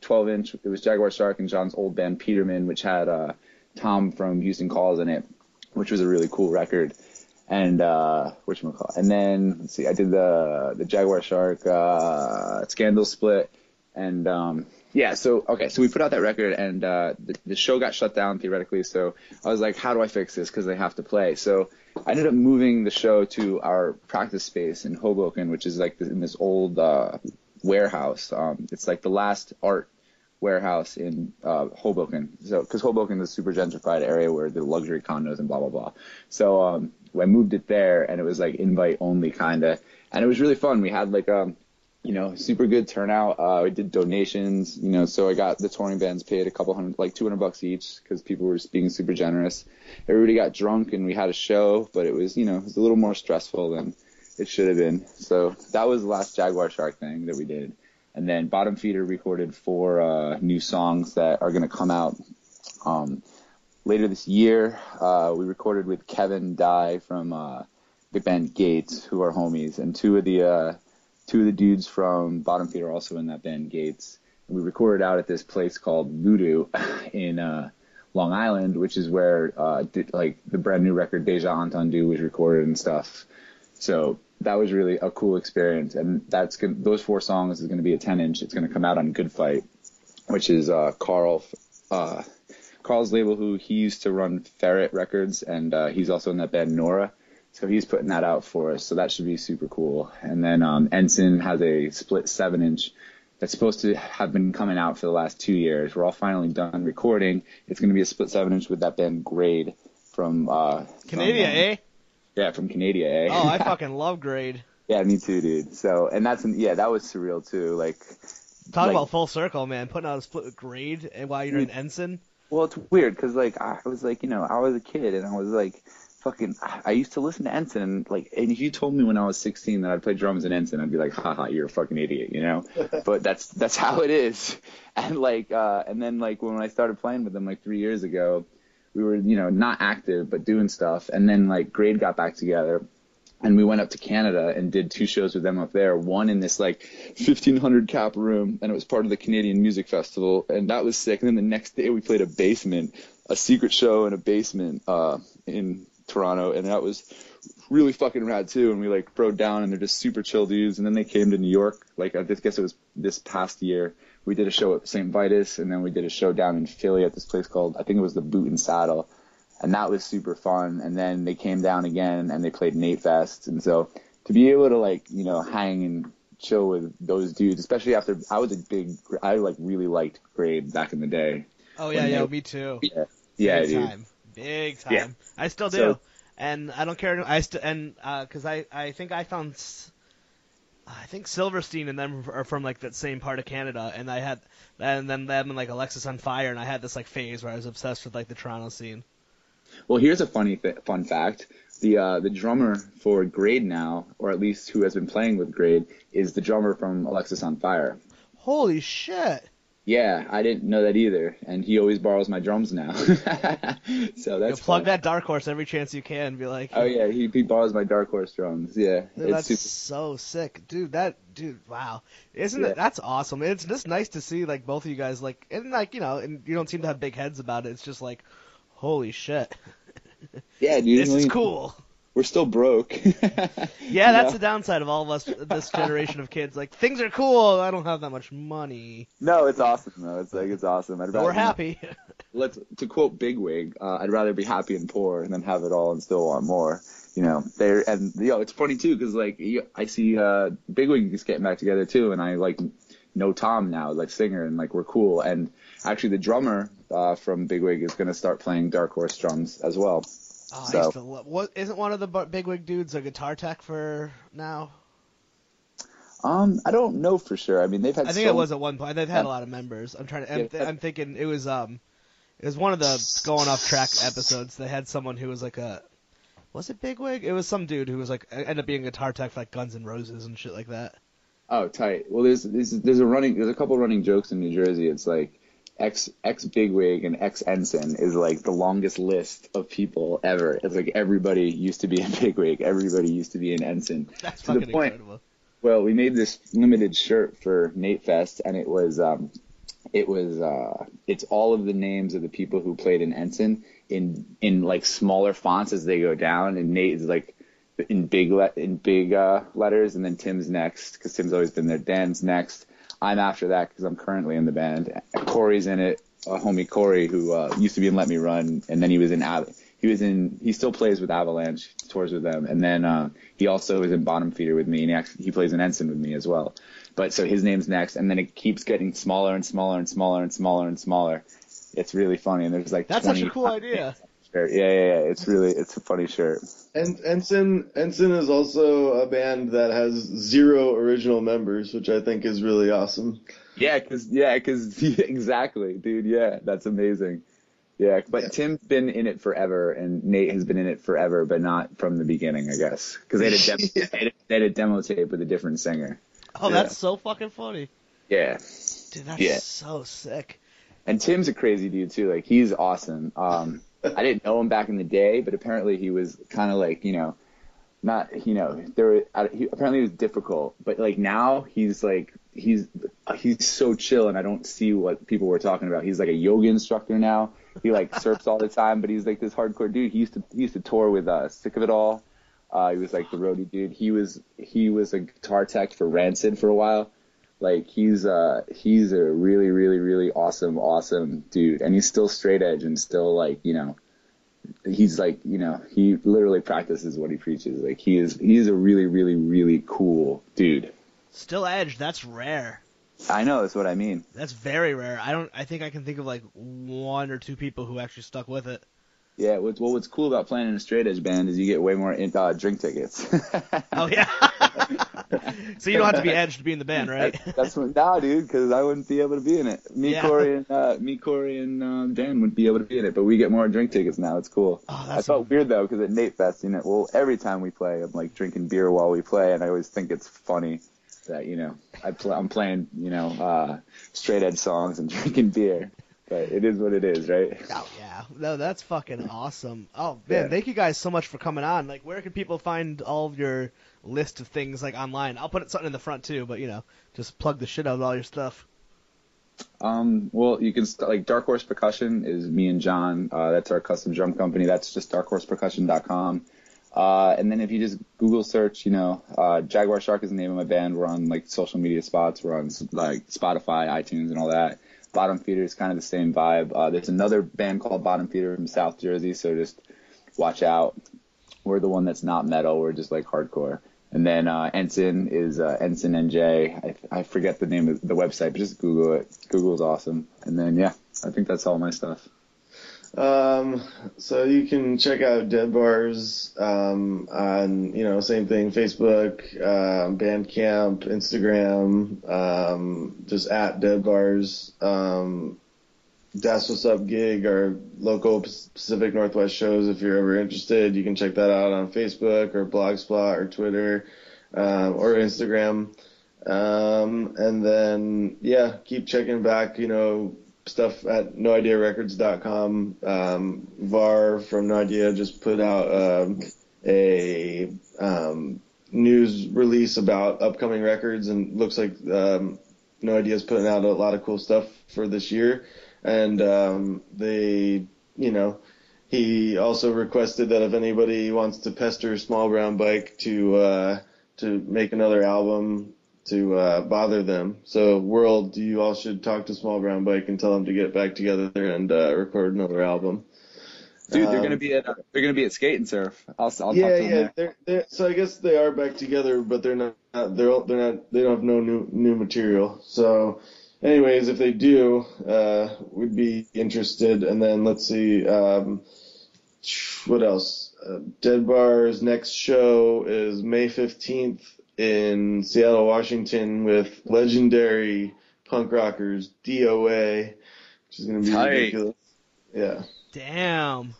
12 inch. It was Jaguar Shark and John's old band Peterman, which had uh, Tom from Houston Calls in it, which was a really cool record. And uh, what call And then let's see, I did the the Jaguar Shark uh, Scandal split, and um, yeah. So okay, so we put out that record, and uh, the, the show got shut down theoretically. So I was like, how do I fix this? Because they have to play. So I ended up moving the show to our practice space in Hoboken, which is like in this old uh, warehouse. Um, it's like the last art warehouse in uh, Hoboken. So, because Hoboken is a super gentrified area where the luxury condos and blah blah blah. So, um, I moved it there, and it was like invite only kind of, and it was really fun. We had like um, you know, super good turnout. Uh, we did donations, you know, so I got the touring bands paid a couple hundred, like 200 bucks each because people were being super generous. Everybody got drunk and we had a show, but it was, you know, it was a little more stressful than it should have been. So that was the last Jaguar Shark thing that we did. And then Bottom Feeder recorded four uh, new songs that are going to come out um, later this year. Uh, we recorded with Kevin Dye from uh, the band Gates, who are homies, and two of the uh, two of the dudes from Bottom Feeder are also in that band Gates. And we recorded out at this place called Voodoo <laughs> in uh, Long Island, which is where uh, like the brand new record Deja Entendu was recorded and stuff. So that was really a cool experience, and that's good. Those four songs is going to be a 10 inch. It's going to come out on Good Fight, which is uh, Carl, uh, Carl's label. Who he used to run Ferret Records, and uh, he's also in that band Nora. So he's putting that out for us. So that should be super cool. And then um, Ensign has a split seven inch that's supposed to have been coming out for the last two years. We're all finally done recording. It's going to be a split seven inch with that band Grade from uh, Canada, from, um, eh? Yeah, from Canada, eh? Oh, I <laughs> fucking love Grade. Yeah, me too, dude. So, and that's yeah, that was surreal too. Like, Talk Like- about full circle, man. Putting out a split with Grade and while you're an ensign. well, it's weird because like I was like, you know, I was a kid and I was like, fucking, I used to listen to Ensign and like, and if you told me when I was 16 that I'd play drums in Ensign, I'd be like, haha, you're a fucking idiot, you know. <laughs> but that's that's how it is. <laughs> And like, uh, and then like when I started playing with them like three years ago, we were you know not active but doing stuff, and then like Grade got back together. and we went up to Canada and did two shows with them up there. One in this like 1500 cap room, and it was part of the Canadian Music Festival, and that was sick. And then the next day we played a basement, a secret show in a basement uh, in Toronto, and that was really fucking rad too. And we like rode down, and they're just super chill dudes. And then they came to New York. Like I guess it was this past year. We did a show at St. Vitus, and then we did a show down in Philly at this place called I think it was the Boot and Saddle, and that was super fun. And then they came down again, and they played Nate Fest. And so to be able to like you know hang and chill with those dudes, especially after I was a big I like really liked Grade back in the day. Oh yeah, yeah, they- me too. Yeah, yeah, Big dude. time, big time. Yeah. I still do, So- and I don't care. I still and uh, because I I think I found. s- I think Silverstein and them are from like that same part of Canada, and I had, and then them and like Alexisonfire, and I had this like phase where I was obsessed with like the Toronto scene. Well, here's a funny fun fact. The uh, the drummer for Grade now, or at least who has been playing with Grade, is the drummer from Alexisonfire. Holy shit! Yeah, I didn't know that either, and he always borrows my drums now. <laughs> so You that's plug that Dark Horse every chance you can. Be like, Oh yeah, he, he borrows my Dark Horse drums. Yeah, Dude, that's super. so sick, dude. That dude, wow, isn't Yeah. it? That's awesome. It's just nice to see like both of you guys like, and like you know, and you don't seem to have big heads about it. It's just like, holy shit, Yeah, dude. <laughs> this is cool. We're still broke. <laughs> Yeah, that's No. the downside of all of us, this generation of kids. Like things are cool. I don't have that much money, No, it's awesome though. It's like it's awesome. I'd we're happy. <laughs> let's to quote Bigwig, uh, I'd rather be happy and poor than have it all and still want more. You know, there and you know it's funny too because like you- I see uh, Bigwig is getting back together too, and I like know Tom now, like singer, and like we're cool. And actually, the drummer uh, from Bigwig is gonna start playing Dark Horse drums as well. Oh, I So- used to love. What isn't one of the bigwig dudes a guitar tech for now? Um, I don't know for sure. I mean, they've had. Some. I think so it was at one point. They've had a lot of members. I'm trying to. I'm, Yeah, th- I'm thinking it was um, it was one of the going off track episodes. They had someone who was like a, was it Bigwig? It was some dude who was like ended up being a guitar tech for like Guns N' Roses and shit like that. Oh, tight. Well, there's there's there's a running there's a couple running jokes in New Jersey. It's like ex ex bigwig and ex ensign is like the longest list of people ever. It's like everybody used to be a <laughs> bigwig, everybody used to be an ensign. That's To the point. incredible. Well, we made this limited shirt for Nate Fest, and it was um, it was uh, it's all of the names of the people who played in ensign in in like smaller fonts as they go down, and Nate is like in big le- in big uh, letters, and then Tim's next because Tim's always been there. Dan's next. I'm after that because I'm currently in the band. Corey's in it. Uh, homie Corey, who uh, used to be in Let Me Run, and then he was in Av- he was in he still plays with Avalanche, tours with them, and then uh, he also is in Bottom Feeder with me, and he actually he plays an ensign with me as well. But so his name's next, and then it keeps getting smaller and smaller and smaller and smaller and smaller. It's really funny, and there's like That's 20 such a cool idea. Shirt. Yeah, yeah, yeah. It's really it's a funny shirt. And Ensign Ensign is also a band that has zero original members, which I think is really awesome. Yeah, cause yeah, cause <laughs> exactly, dude. Yeah, that's amazing. Yeah, but Yeah. Tim's been in it forever, and Nate has been in it forever, but not from the beginning, I guess, because they had a demo, <laughs> Yeah. they, had a, they had a demo tape with a different singer. Oh, Yeah. that's so fucking funny, Yeah, dude. That's Yeah. so sick. and Tim's a crazy dude too. Like he's awesome. Um, I didn't know him back in the day, but apparently he was kind of like you know, not you know, there were, he, apparently he was difficult, but like now he's like he's he's so chill, and I don't see what people were talking about. He's like a yoga instructor now. He like surfs all the time, but he's like this hardcore dude. He used to he used to tour with uh, Sick of It All. Uh, he was like the roadie dude. He was he was a guitar tech for Rancid for a while. Like he's uh he's a really really really awesome awesome dude, and he's still straight edge and still like you know he's like you know he literally practices what he preaches. Like he is he is a really really really cool dude. Still Edge. That's rare. I know that's what I mean. That's very rare. I don't. I think I can think of like one or two people who actually stuck with it. Yeah, what's well, what's cool about playing in a straight edge band is you get way more in, uh, drink tickets. <laughs> Oh yeah. <laughs> so you don't have to be Edge to be in the band, right? That's, that's what, nah, dude, because I wouldn't be able to be in it. Me, Yeah. Corey, and uh, me, Corey, and um, Dan wouldn't be able to be in it, but we get more drink tickets now. It's cool. Oh, I felt weird though, because at Nate Fest, you know, well, every time we play, I'm like drinking beer while we play, and I always think it's funny that you know I play, I'm playing, you know, uh, straight edge songs and <laughs> drinking beer. But it is what it is, right? Oh yeah, no, that's fucking awesome. Oh man, Yeah. thank you guys so much for coming on. Like, where can people find all of your list of things like online? I'll put something in the front too, but you know, just plug the shit out of all your stuff. Um, well, you can st- like Dark Horse Percussion is me and John. Uh, that's our custom drum company. That's just darkhorsepercussion.com. Uh, and then if you just Google search, you know, uh, Jaguar Shark is the name of my band. We're on like social media spots. We're on like Spotify, iTunes, and all that. Bottom Feeder is kind of the same vibe. Uh, there's another band called Bottom Feeder from South Jersey, so just watch out. We're the one that's not metal. We're just like hardcore. And then uh, Ensign is uh, Ensign NJ. I, I forget the name of the website, but just Google it. Google's awesome. And then yeah, I think that's all my stuff. Um, so you can check out Dead Bars um, on you know same thing Facebook, um, Bandcamp, Instagram, um, just at Dead Bars. Um, that's what's up gig our local Pacific Northwest shows. If you're ever interested, you can check that out on Facebook or Blogspot or Twitter or Instagram. Um, and then yeah, keep checking back. You know stuff at noidearecords.com. Um, Var from No Idea just put out um, a um, news release about upcoming records, and looks like um, No Idea is putting out a lot of cool stuff for this year. And um, they, you know, he also requested that if anybody wants to pester Small Brown Bike to uh, to make another album, to uh, bother them. So, world, you all should talk to Small Brown Bike and tell them to get back together and uh, record another album. Dude, they're gonna be at uh, they're gonna be at Skate and Surf. I'll, I'll yeah, talk to yeah. them They're, they're, so I guess they are back together, but they're not. They're they're not. They don't have no new new material. So, anyways, if they do, uh, we'd be interested. And then let's see. Um, what else? Uh, Dead Bar's next show is May fifteenth in Seattle, Washington, with legendary punk rockers DOA, which is gonna be Tight. ridiculous. Yeah, Damn.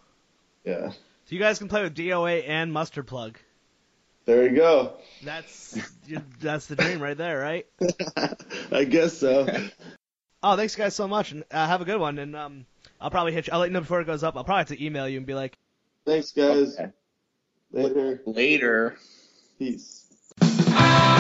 yeah. So you guys can play with DOA and Mustard Plug. There you go. That's that's the dream right there, right? <laughs> I guess so. Oh, thanks guys so much, and uh, have a good one. And um, I'll probably hit you. I'll let you know before it goes up. I'll probably have to email you and be like, Thanks, guys. Okay. Later. Later. Peace. It's